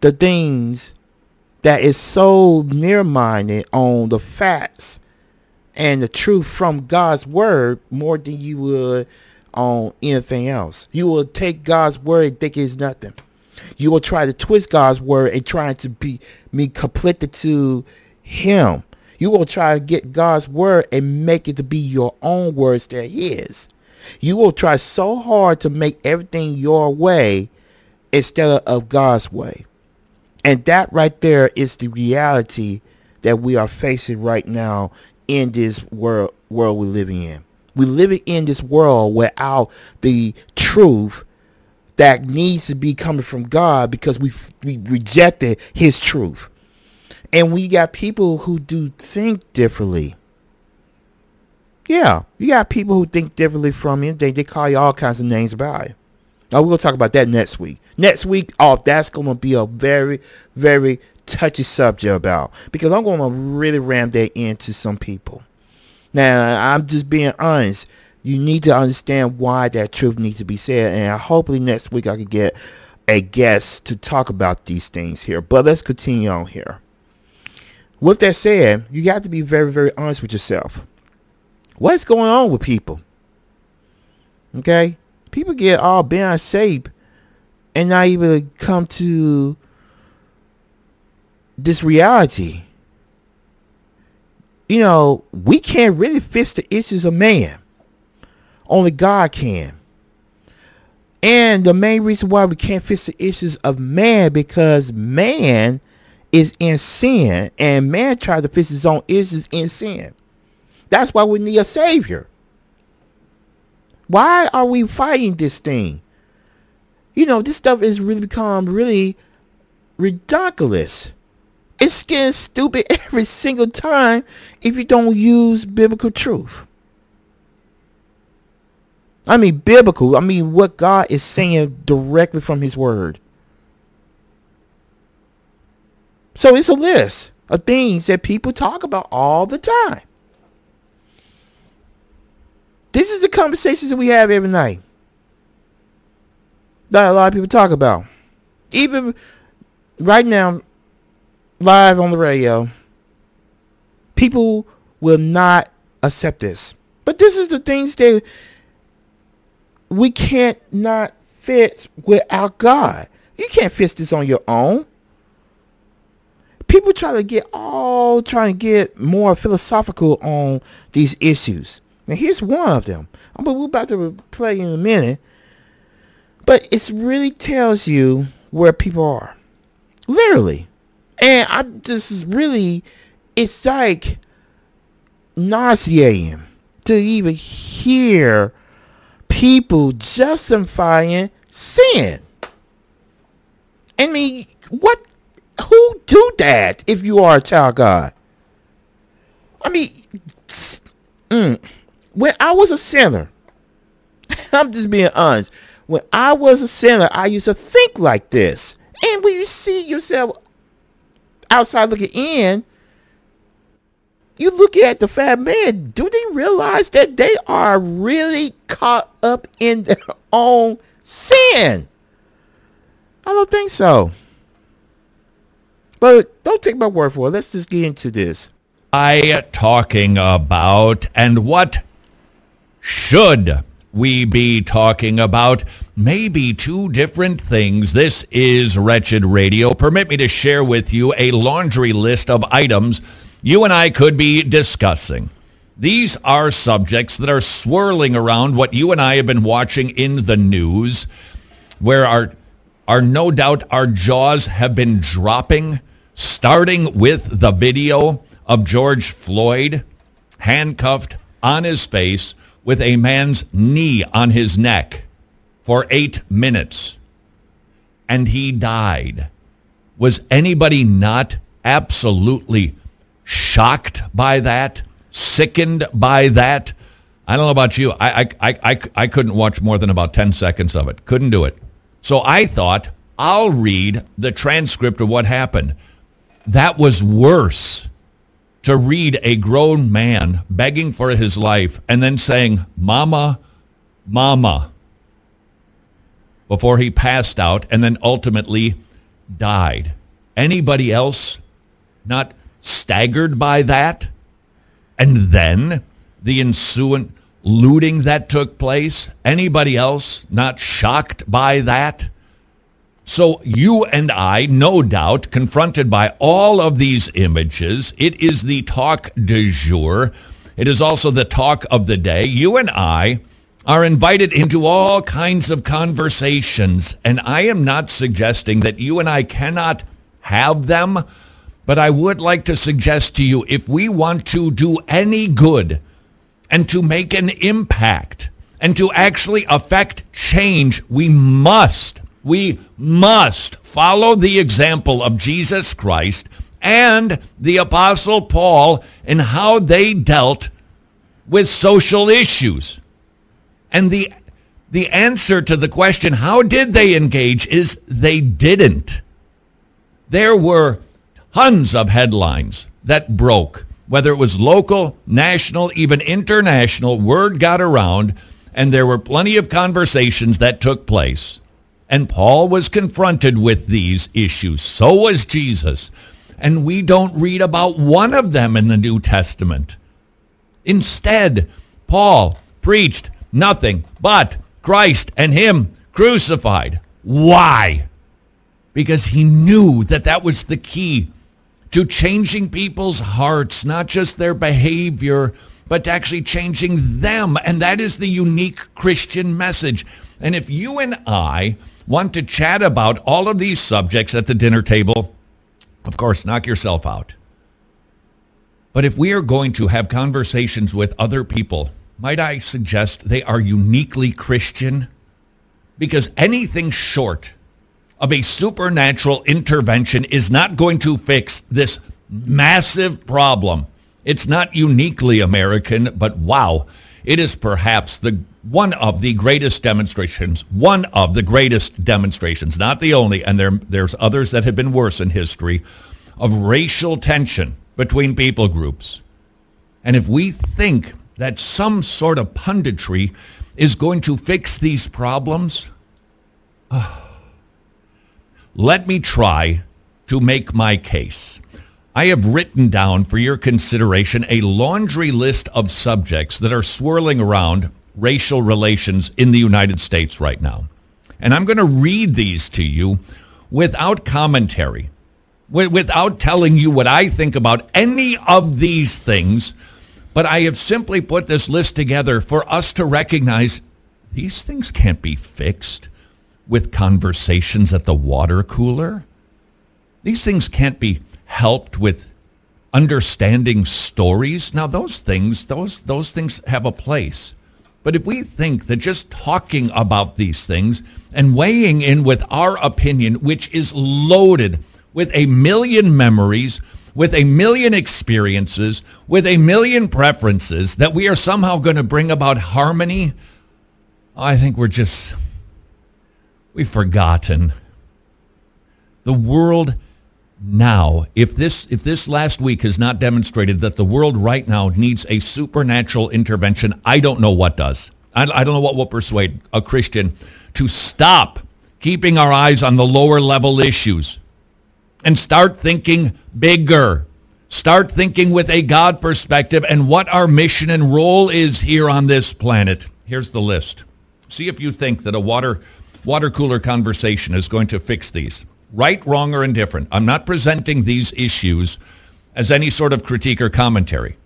the things that is so near minded on the facts and the truth from God's word more than you would on anything else. You will take God's word and think it's nothing. You will try to twist God's word and try to be me conflicted to him. You will try to get God's word and make it to be your own words that his. You will try so hard to make everything your way instead of God's way. And that right there is the reality that we are facing right now in this world world we're living in. We're living in this world without the truth that needs to be coming from God because we we rejected His truth, and we got people who do think differently. Yeah, you got people who think differently from you. They they call you all kinds of names about it. Now we're gonna talk about that next week. Next week, oh, that's gonna be a very, very touchy subject about because I'm going to really ram that into some people. Now, I'm just being honest. You need to understand why that truth needs to be said, and hopefully next week I can get a guest to talk about these things here. But let's continue on here. With that said, you have to be very, very honest with yourself. What's going on with people? Okay? People get all bent out of shape and not even come to this reality. You know, we can't really fix the issues of man. Only God can. And the main reason why we can't fix the issues of man because man is in sin and man tried to fix his own issues in sin. That's why we need a savior. Why are we fighting this thing? You know, this stuff has really become really ridiculous. It's getting stupid every single time if you don't use biblical truth. I mean, biblical. I mean, what God is saying directly from His Word. So it's a list of things that people talk about all the time. This is the conversations that we have every night. That a lot of people talk about. Even right now, live on the radio, people will not accept this. But this is the things that we can't not fit without God. You can't fix this on your own. People try to get all trying to get more philosophical on these issues. Now here's one of them. I'm we're about to play in a minute. But it really tells you where people are. Literally. And I is really it's like nauseating to even hear people justifying sin. I mean, what? Who do that if you are a child God? I mean, mm, when I was a sinner, I'm just being honest. When I was a sinner, I used to think like this. And when you see yourself outside looking in, you look at the fat man, do they realize that they are really caught up in their own sin? I don't think so. But don't take my word for it. Let's just get into this. I talking about and what should we be talking about? Maybe two different things. This is Wretched Radio. Permit me to share with you a laundry list of items you and I could be discussing. These are subjects that are swirling around what you and I have been watching in the news, where our, our no doubt our jaws have been dropping, starting with the video of George Floyd handcuffed on his face with a man's knee on his neck for eight minutes. And he died. Was anybody not absolutely shocked by that, sickened by that. I don't know about you. I, I, I, I, couldn't watch more than about 10 seconds of it. Couldn't do it. So I thought I'll read the transcript of what happened. That was worse to read a grown man begging for his life and then saying, Mama, Mama, before he passed out and then ultimately died. Anybody else not staggered by that? And then the ensuing looting that took place? Anybody else not shocked by that? So you and I, no doubt, confronted by all of these images, it is the talk du jour. It is also the talk of the day. You and I are invited into all kinds of conversations, and I am not suggesting that you and I cannot have them, but I would like to suggest to you if we want to do any good and to make an impact and to actually affect change, we must, we must follow the example of Jesus Christ and the Apostle Paul in how they dealt with social issues. And the, the answer to the question, how did they engage, is they didn't. There were tons of headlines that broke, whether it was local, national, even international, word got around, and there were plenty of conversations that took place. And Paul was confronted with these issues. So was Jesus. And we don't read about one of them in the New Testament. Instead, Paul preached nothing but Christ and him crucified. Why? Because he knew that that was the key to changing people's hearts, not just their behavior, but actually changing them. And that is the unique Christian message. And if you and I want to chat about all of these subjects at the dinner table, of course, knock yourself out. But if we are going to have conversations with other people, might I suggest they are uniquely Christian? Because anything short of a supernatural intervention is not going to fix this massive problem. It's not uniquely American, but wow, it is perhaps the one of the greatest demonstrations, one of the greatest demonstrations, not the only, and there, there's others that have been worse in history, of racial tension between people groups. And if we think that some sort of punditry is going to fix these problems, uh, let me try to make my case. I have written down for your consideration a laundry list of subjects that are swirling around racial relations in the United States right now. And I'm going to read these to you without commentary, without telling you what I think about any of these things. But I have simply put this list together for us to recognize these things can't be fixed with conversations at the water cooler. These things can't be helped with understanding stories. Now those things, those those things have a place. But if we think that just talking about these things and weighing in with our opinion, which is loaded with a million memories, with a million experiences, with a million preferences, that we are somehow going to bring about harmony, I think we're just We've forgotten. The world now, if this if this last week has not demonstrated that the world right now needs a supernatural intervention, I don't know what does. I, I don't know what will persuade a Christian to stop keeping our eyes on the lower level issues and start thinking bigger. Start thinking with a God perspective and what our mission and role is here on this planet. Here's the list. See if you think that a water water cooler conversation is going to fix these. Right, wrong, or indifferent. I'm not presenting these issues as any sort of critique or commentary.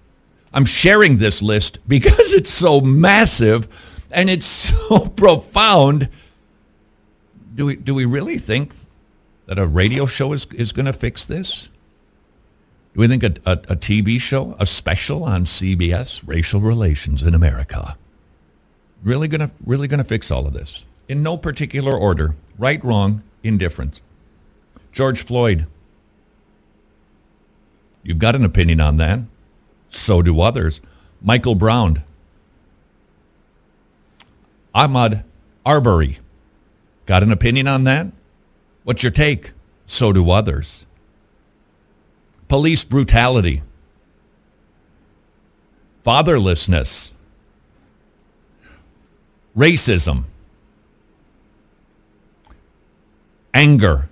I'm sharing this list because it's so massive and it's so profound. Do we, do we really think that a radio show is, is going to fix this? Do we think a, a, a TV show, a special on CBS, racial relations in America, really going to really to fix all of this? in no particular order right, wrong, indifference. George Floyd. You've got an opinion on that. So do others. Michael Brown. Ahmaud Arbery. Got an opinion on that? What's your take? So do others. Police brutality. Fatherlessness. Racism. anger,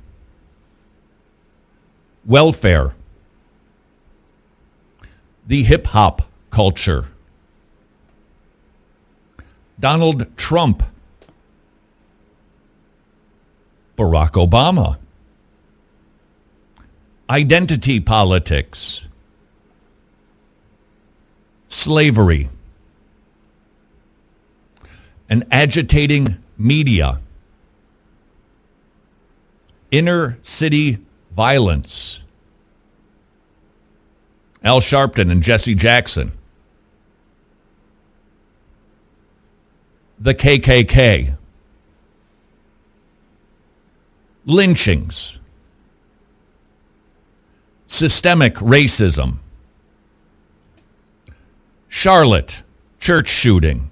welfare, the hip hop culture, Donald Trump, Barack Obama, identity politics, slavery, an agitating media. Inner city violence. Al Sharpton and Jesse Jackson. The KKK. Lynchings. Systemic racism. Charlotte church shooting.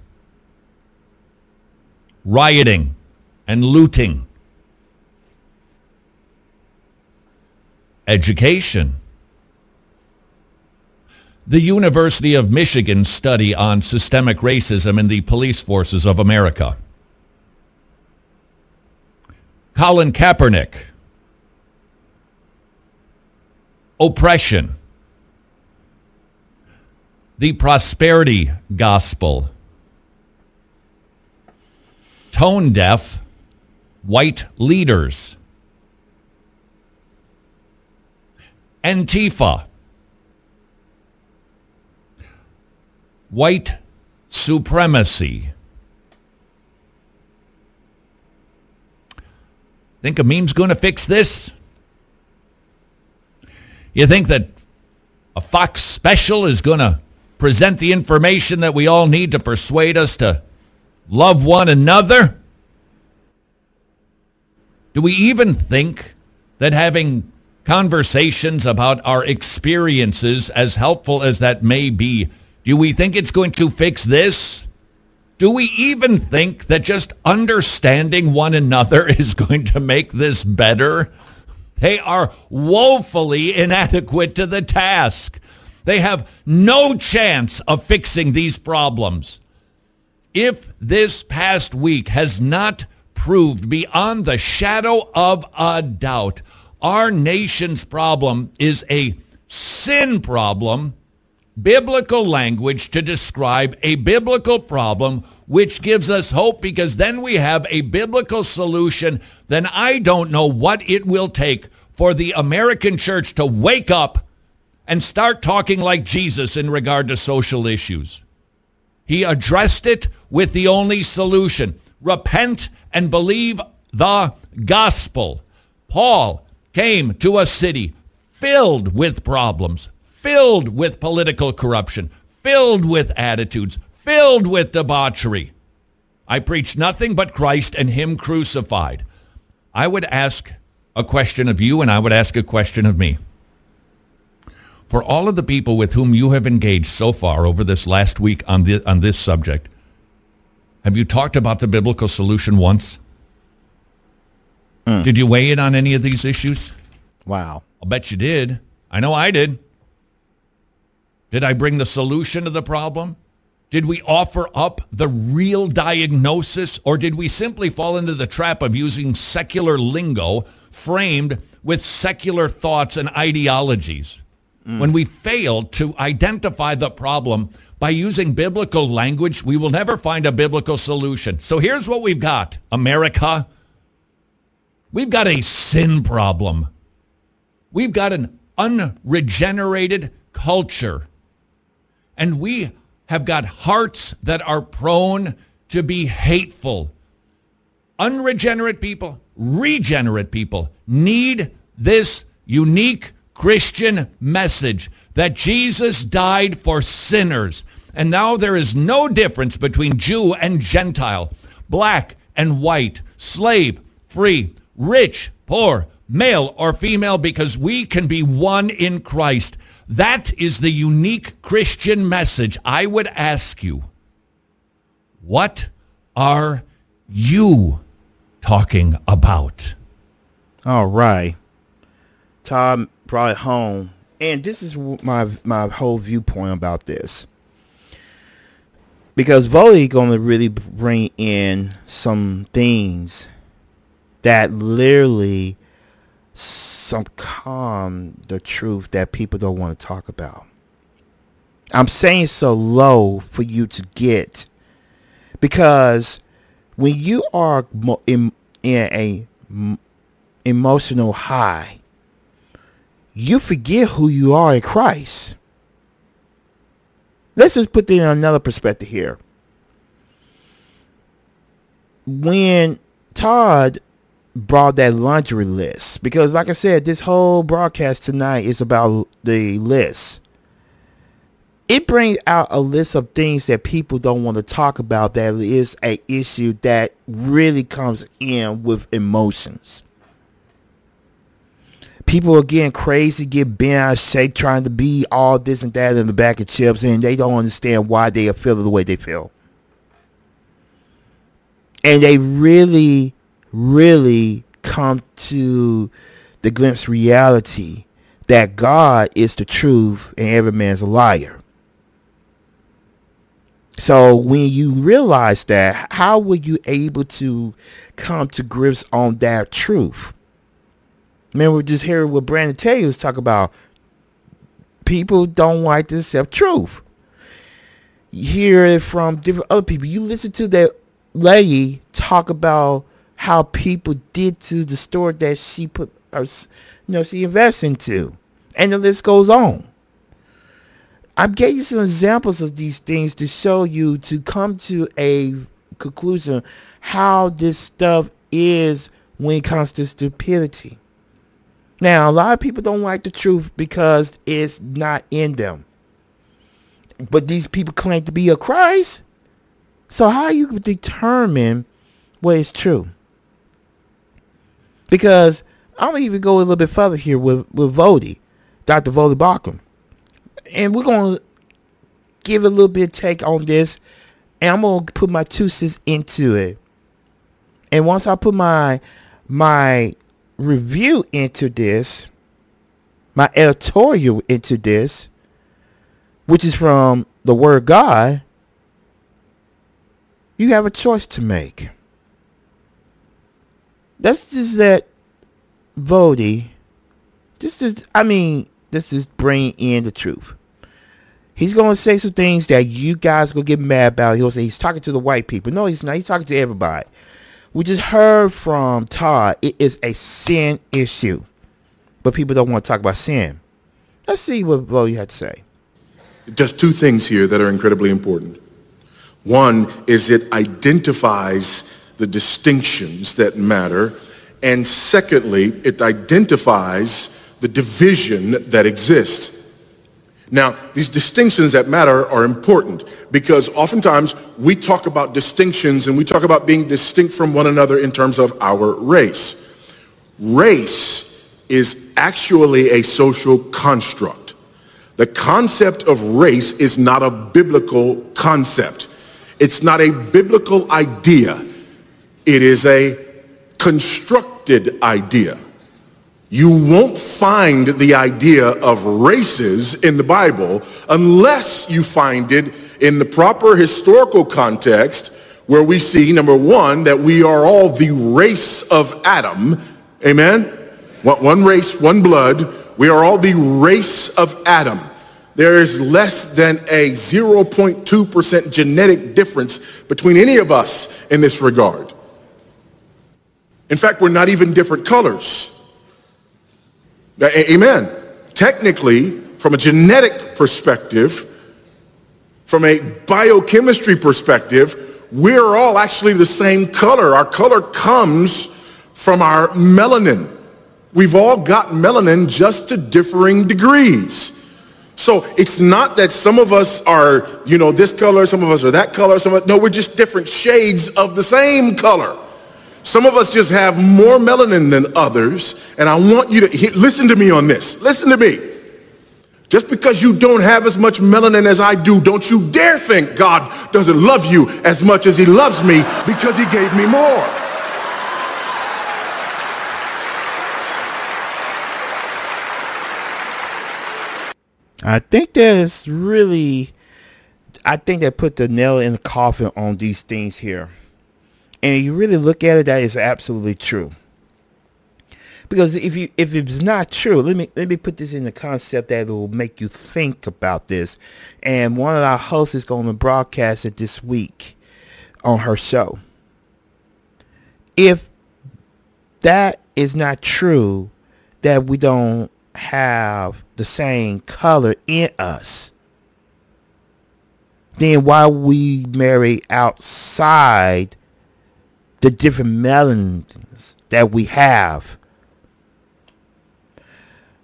Rioting and looting. Education. The University of Michigan study on systemic racism in the police forces of America. Colin Kaepernick. Oppression. The prosperity gospel. Tone deaf white leaders. Antifa. White supremacy. Think a meme's going to fix this? You think that a Fox special is going to present the information that we all need to persuade us to love one another? Do we even think that having conversations about our experiences, as helpful as that may be, do we think it's going to fix this? Do we even think that just understanding one another is going to make this better? They are woefully inadequate to the task. They have no chance of fixing these problems. If this past week has not proved beyond the shadow of a doubt, our nation's problem is a sin problem biblical language to describe a biblical problem, which gives us hope because then we have a biblical solution. Then I don't know what it will take for the American church to wake up and start talking like Jesus in regard to social issues. He addressed it with the only solution. Repent and believe the gospel. Paul came to a city filled with problems, filled with political corruption, filled with attitudes, filled with debauchery. I preach nothing but Christ and him crucified. I would ask a question of you and I would ask a question of me. For all of the people with whom you have engaged so far over this last week on this, on this subject, have you talked about the biblical solution once? Mm. Did you weigh in on any of these issues? Wow. I'll bet you did. I know I did. Did I bring the solution to the problem? Did we offer up the real diagnosis or did we simply fall into the trap of using secular lingo framed with secular thoughts and ideologies? Mm. When we fail to identify the problem by using biblical language, we will never find a biblical solution. So here's what we've got, America. We've got a sin problem. We've got an unregenerated culture and we have got hearts that are prone to be hateful. Unregenerate people, regenerate people need this unique Christian message that Jesus died for sinners. And now there is no difference between Jew and Gentile, black and white, slave, free, rich, poor, male or female, because we can be one in Christ. That is the unique Christian message. I would ask you, what are you talking about? All right. Todd brought it home. And this is my my whole viewpoint about this. Because Voddie going to really bring in some things that literally some calm the truth that people don't want to talk about. I'm saying so low for you to get because when you are in, in a emotional high, you forget who you are in Christ. Let's just put it in another perspective here. When Todd brought that laundry list because like I said, this whole broadcast tonight is about the list. It brings out a list of things that people don't want to talk about that is a issue that really comes in with emotions. People are getting crazy, get bent out of shape, trying to be all this and that in the back of chips, and they don't understand why they are feeling the way they feel. And they really really come to the glimpse reality that God is the truth and every man's a liar. So when you realize that, how were you able to come to grips on that truth? Man, we're just hearing what Brandon Taylor was talking about. People don't like to accept truth. You hear it from different other people. You listen to that lady talk about how people did to the store that she put, or, you know, she invests into, and the list goes on. I'm giving you some examples of these things to show you to come to a conclusion how this stuff is when it comes to stupidity. Now, a lot of people don't like the truth because it's not in them. But these people claim to be a Christ. So how you determine what is true? Because I'm gonna even go a little bit further here with with Voddie, Dr. Voddie Baucham and we're gonna give a little bit of take on this, and I'm gonna put my two cents into it. And once I put my my review into this, my editorial into this, which is from the Word God, you have a choice to make. That's just that Voddie. This is, I mean, this is bringing in the truth. He's to say some things that you guys to get mad about. He'll say he's talking to the white people. No, he's not. He's talking to everybody. We just heard from Todd. It is a sin issue. But people don't want to talk about sin. Let's see what you had to say. Just two things here that are incredibly important. One is it identifies the distinctions that matter. And secondly, it identifies the division that exists. Now, these distinctions that matter are important because oftentimes we talk about distinctions and we talk about being distinct from one another in terms of our race. Race is actually a social construct. The concept of race is not a biblical concept. It's not a biblical idea. It is a constructed idea. You won't find the idea of races in the Bible unless you find it in the proper historical context where we see, number one, that we are all the race of Adam. Amen? One race, one blood. We are all the race of Adam. There is less than a 0.2% genetic difference between any of us in this regard. In fact, we're not even different colors. Amen. Technically, from a genetic perspective, from a biochemistry perspective, we're all actually the same color. Our color comes from our melanin. We've all got melanin just to differing degrees. So it's not that some of us are, you know, this color, some of us are that color, some of, no, we're just different shades of the same color. Some of us just have more melanin than others, and I want you to listen to me on this. Listen to me. Just because you don't have as much melanin as I do, don't you dare think God doesn't love you as much as he loves me because he gave me more. I think that's really, I think that put the nail in the coffin on these things here and you really look at it, that is absolutely true. Because if you if it's not true, let me let me put this in the concept that will make you think about this. And one of our hosts is going to broadcast it this week on her show. If that is not true, that we don't have the same color in us, then why we marry outside the different melanins that we have.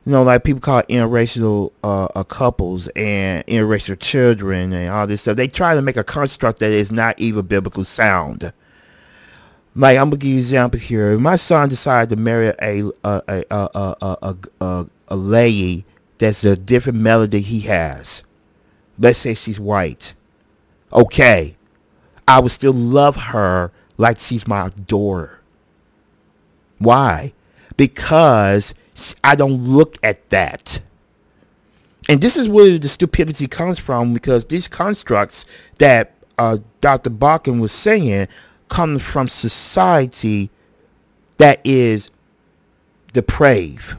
You know, like people call interracial uh, uh, couples and interracial children and all this stuff. They try to make a construct that is not even biblical sound. Like I'm gonna give you an example here. My son decided to marry a a a a a, a, a lady that's a different melody he has. Let's say she's white. Okay, I would still love her like she's my daughter. Why? Because I don't look at that. And this is where the stupidity comes from because these constructs that uh, Dr. Baucham was saying come from society that is depraved.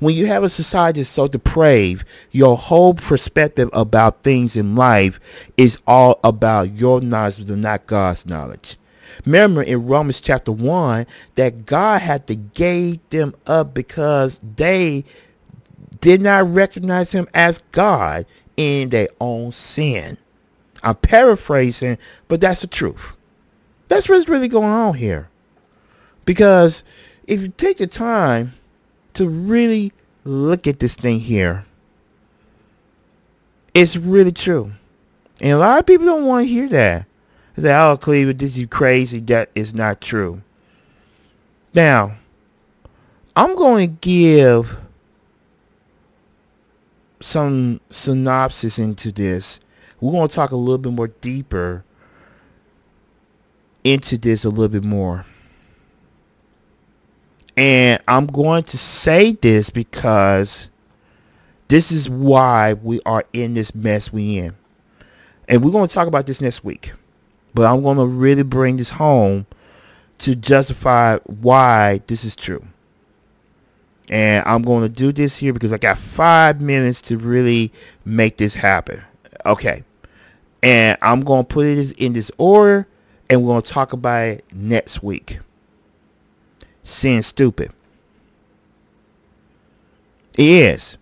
When you have a society so depraved, your whole perspective about things in life is all about your knowledge, not God's knowledge. Remember in Romans chapter 1 that God had to gave them up because they did not recognize him as God in their own sin. I'm paraphrasing, but that's the truth. That's what's really going on here. Because if you take the time to really look at this thing here, it's really true. And a lot of people don't want to hear that. They say, oh, Cleveland, this is crazy. That is not true. Now, I'm going to give some synopsis into this. We're going to talk a little bit more deeper into this a little bit more. And I'm going to say this because this is why we are in this mess we in. And we're going to talk about this next week. But I'm going to really bring this home to justify why this is true. And I'm going to do this here because I got five minutes to really make this happen. Okay. And I'm going to put it in this order and we're going to talk about it next week. Sin stupid. It is.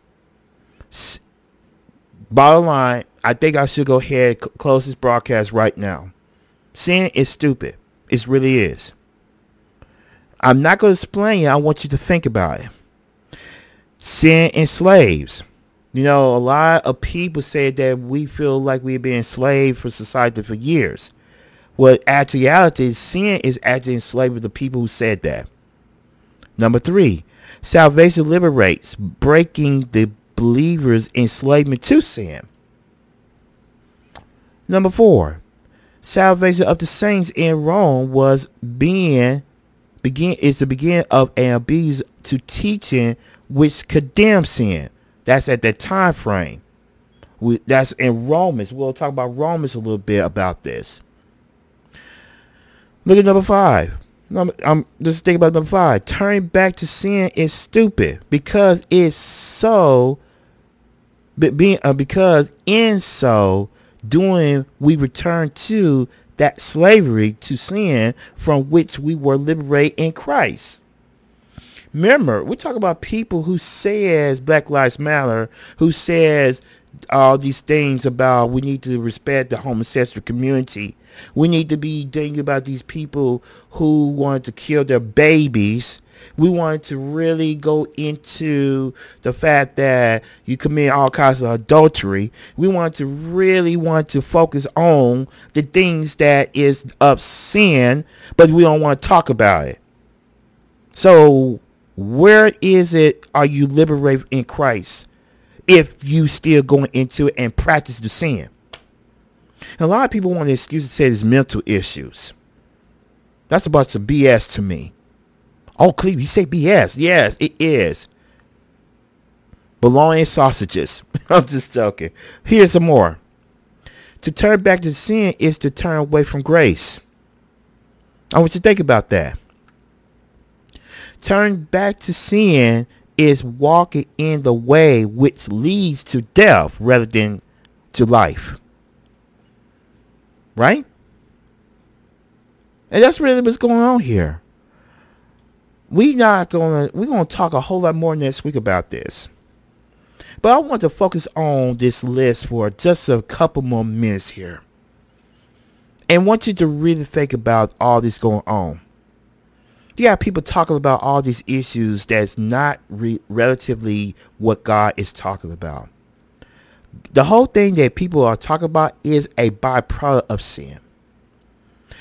Bottom line, I think I should go ahead c- close this broadcast right now. Sin is stupid. It really is. I'm not going to explain it. I want you to think about it. Sin enslaves. You know, a lot of people say that we feel like we've been enslaved for society for years. Well, actuality, sin is actually enslaving the people who said that. Number three, salvation liberates, breaking the believer's enslavement to sin. Number four, salvation of the saints in Rome was being begin is the beginning of an abuse to teaching which condemns sin. That's at that time frame. We, that's in Romans. We'll talk about Romans a little bit about this. Look at number five. Um, just think about number five. Turning back to sin is stupid because it's so. But being uh, because in so doing we return to that slavery to sin from which we were liberated in Christ. Remember, we talk about people who says Black Lives Matter, who says all these things about we need to respect the homosexual community. We need to be thinking about these people who want to kill their babies. We want to really go into the fact that you commit all kinds of adultery. We want to really want to focus on the things that is of sin, but we don't want to talk about it. So where is it are you liberated in Christ if you still going into it and practice the sin? A lot of people want to excuse to say it's mental issues. That's about some BS to me. Oh, Cleve, you say BS. Yes, it is. Bologna sausages. I'm just joking. Here's some more. To turn back to sin is to turn away from grace. I want you to think about that. Turn back to sin is walking in the way which leads to death rather than to life. Right? And that's really what's going on here. We not gonna we're gonna talk a whole lot more next week about this. But I want to focus on this list for just a couple more minutes here. And want you to really think about all this going on. You got people talking about all these issues that's not re- relatively what God is talking about. The whole thing that people are talking about is a byproduct of sin.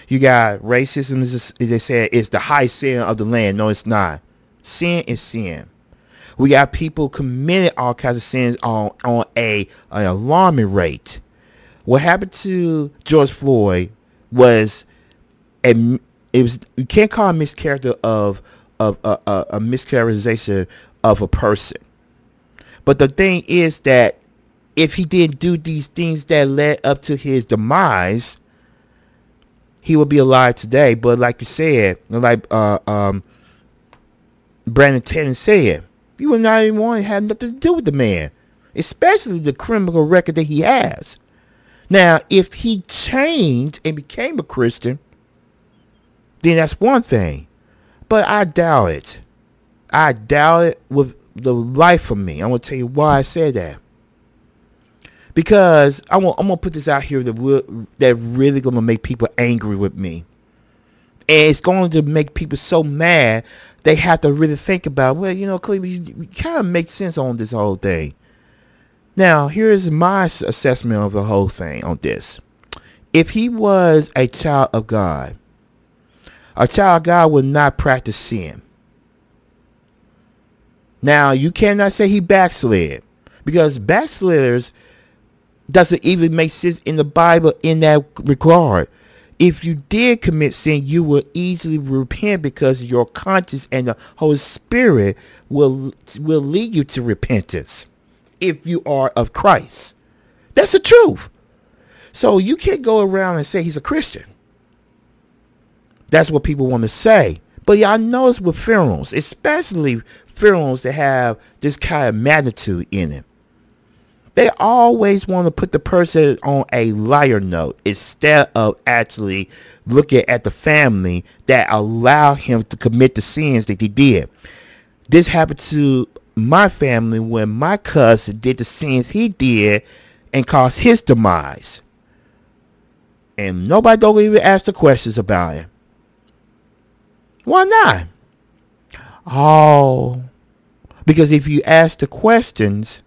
You got racism, as they said, is the high sin of the land. No, it's not. Sin is sin. We got people committing all kinds of sins on, on a an alarming rate. What happened to George Floyd was a it was you can't call a mischaracter of of uh, a, a mischaracterization of a person. But the thing is that if he didn't do these things that led up to his demise, he would be alive today. But like you said, like uh, um, Brandon Tennant said, you would not even want to have nothing to do with the man, especially the criminal record that he has. Now, if he changed and became a Christian, then that's one thing. But I doubt it. I doubt it with the life of me. I'm gonna tell you why I said that. Because I want, I'm gonna put this out here that will, that really gonna make people angry with me, and it's going to make people so mad they have to really think about. Well, you know, Cleveland, you, you kind of make sense on this whole thing. Now, here's my assessment of the whole thing on this. If he was a child of God, a child God would not practice sin. Now, you cannot say he backslid because backsliders doesn't even make sense in the Bible in that regard. If you did commit sin, you will easily repent because your conscience and the Holy Spirit will will lead you to repentance if you are of Christ. That's the truth. So you can't go around and say he's a Christian. That's what people want to say. But yeah, I notice with funerals, especially funerals that have this kind of magnitude in it, they always want to put the person on a liar note instead of actually looking at the family that allowed him to commit the sins that he did. This happened to my family when my cousin did the sins he did and caused his demise. And nobody don't even ask the questions about it. Why not? Oh, because if you ask the questions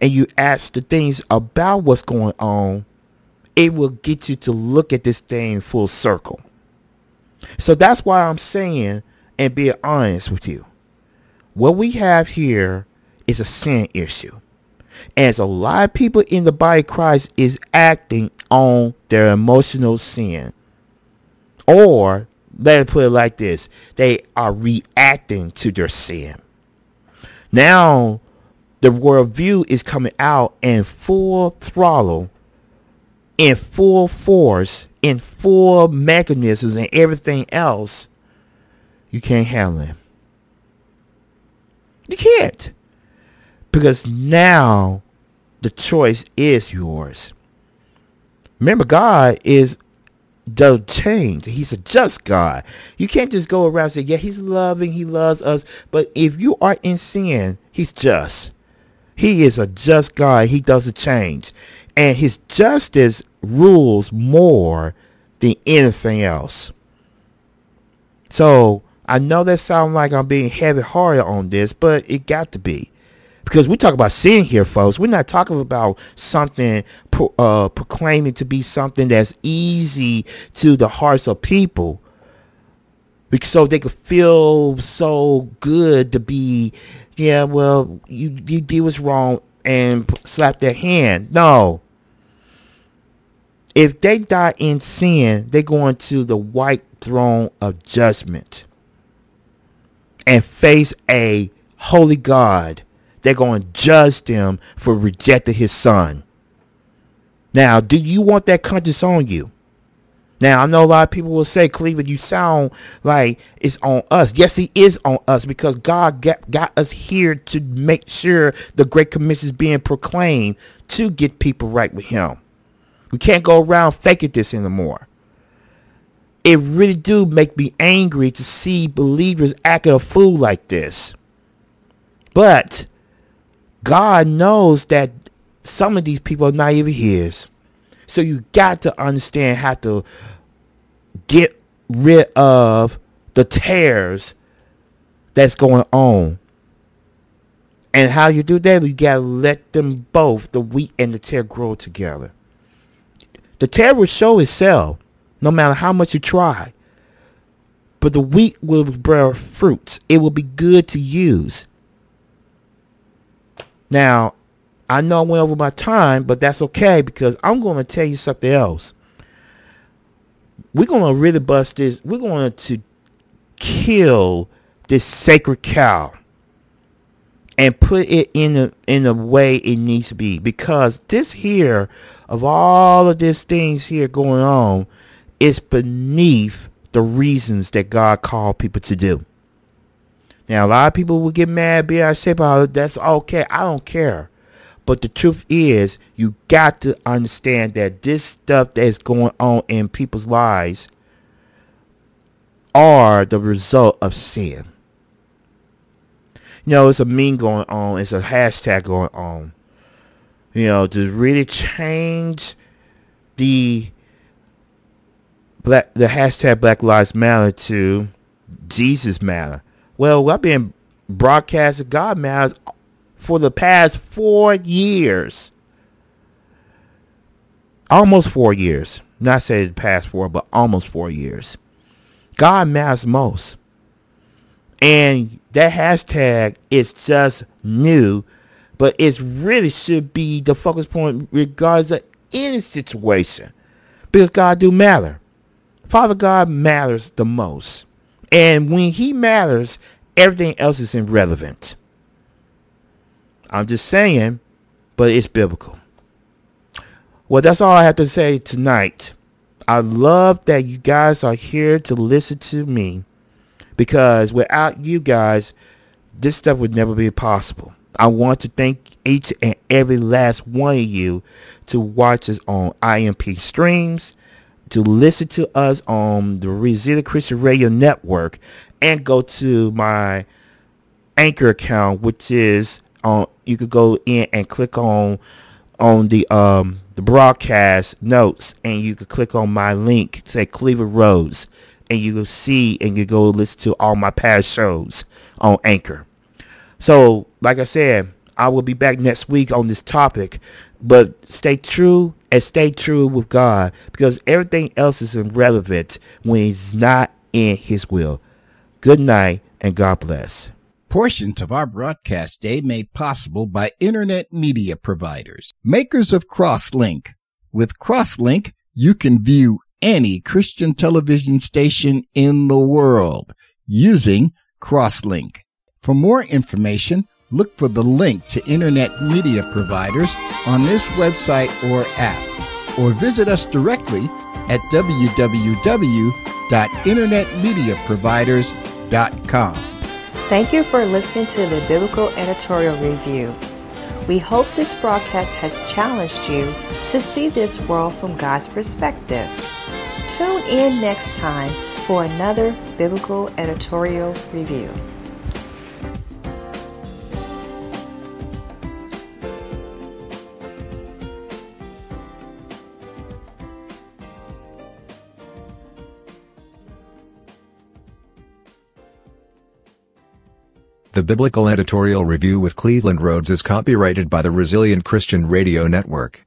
and you ask the things about what's going on, it will get you to look at this thing full circle. So that's why I'm saying and being honest with you. What we have here is a sin issue. As a lot of people in the body of Christ is acting on their emotional sin. Or let us put it like this. They are reacting to their sin. Now the worldview is coming out in full throttle, in full force, in full mechanisms and everything else, you can't handle it. You can't. Because now the choice is yours. Remember, God is does change. He's a just God. You can't just go around and say, yeah, he's loving, he loves us. But if you are in sin, he's just. He is a just God. He doesn't change. And his justice rules more than anything else. So I know that sounds like I'm being heavy hearted on this, but it got to be. Because we talk about sin here, folks. We're not talking about something uh, proclaiming to be something that's easy to the hearts of people. Because so they could feel so good to be, yeah, well, you, you did what's wrong and slap their hand. No. If they die in sin, they go into the white throne of judgment and face a holy God they're going to judge them for rejecting his son. Now, do you want that conscience on you? Now, I know a lot of people will say, Cleveland, you sound like it's on us. Yes, it is on us because God got, got us here to make sure the Great Commission is being proclaimed to get people right with him. We can't go around faking this anymore. It really do make me angry to see believers acting a fool like this. But God knows that some of these people are not even his. So you got to understand how to get rid of the tares that's going on. And how you do that, you gotta let them both, the wheat and the tare, grow together. The tare will show itself, no matter how much you try. But the wheat will bear fruits. It will be good to use. Now, I know I went over my time, but that's okay because I'm going to tell you something else. We're going to really bust this. We're going to kill this sacred cow. and put it in a in the way it needs to be because this here of all of these things here going on is beneath the reasons that God called people to do. Now a lot of people will get mad, be I say about that's okay. I don't care. But the truth is, you got to understand that this stuff that's going on in people's lives are the result of sin. You know, it's a meme going on. It's a hashtag going on. You know, to really change the black the hashtag Black Lives Matter to Jesus Matter. Well, I've been broadcasting God Matters for the past four years. Almost four years. Not say the past four, but almost four years. God matters most. And that hashtag is just new, but it really should be the focus point regardless of any situation. Because God do matter. Father God matters the most. And when he matters, everything else is irrelevant. I'm just saying, but it's biblical. Well, that's all I have to say tonight. I love that you guys are here to listen to me because without you guys, this stuff would never be possible. I want to thank each and every last one of you to watch us on IMP streams, to listen to us on the Resilient Christian Radio Network, and go to my Anchor account, which is on. You could go in and click on on the um the broadcast notes, and you could click on my link, say Cleveland Rhodes, and you will see and you go listen to all my past shows on Anchor. So, like I said, I will be back next week on this topic, but stay true and stay true with God because everything else is irrelevant when He's not in His will. Good night and God bless. Portions of our broadcast day made possible by internet media providers, makers of Crosslink. With Crosslink, you can view any Christian television station in the world using Crosslink. For more information, look for the link to internet media providers on this website or app, or visit us directly at www.internetmediaproviders.com. Thank you for listening to the Biblical Editorial Review. We hope this broadcast has challenged you to see this world from God's perspective. Tune in next time for another Biblical Editorial Review. The Biblical Editorial Review with Cleveland Rhodes is copyrighted by the Resilient Christian Radio Network.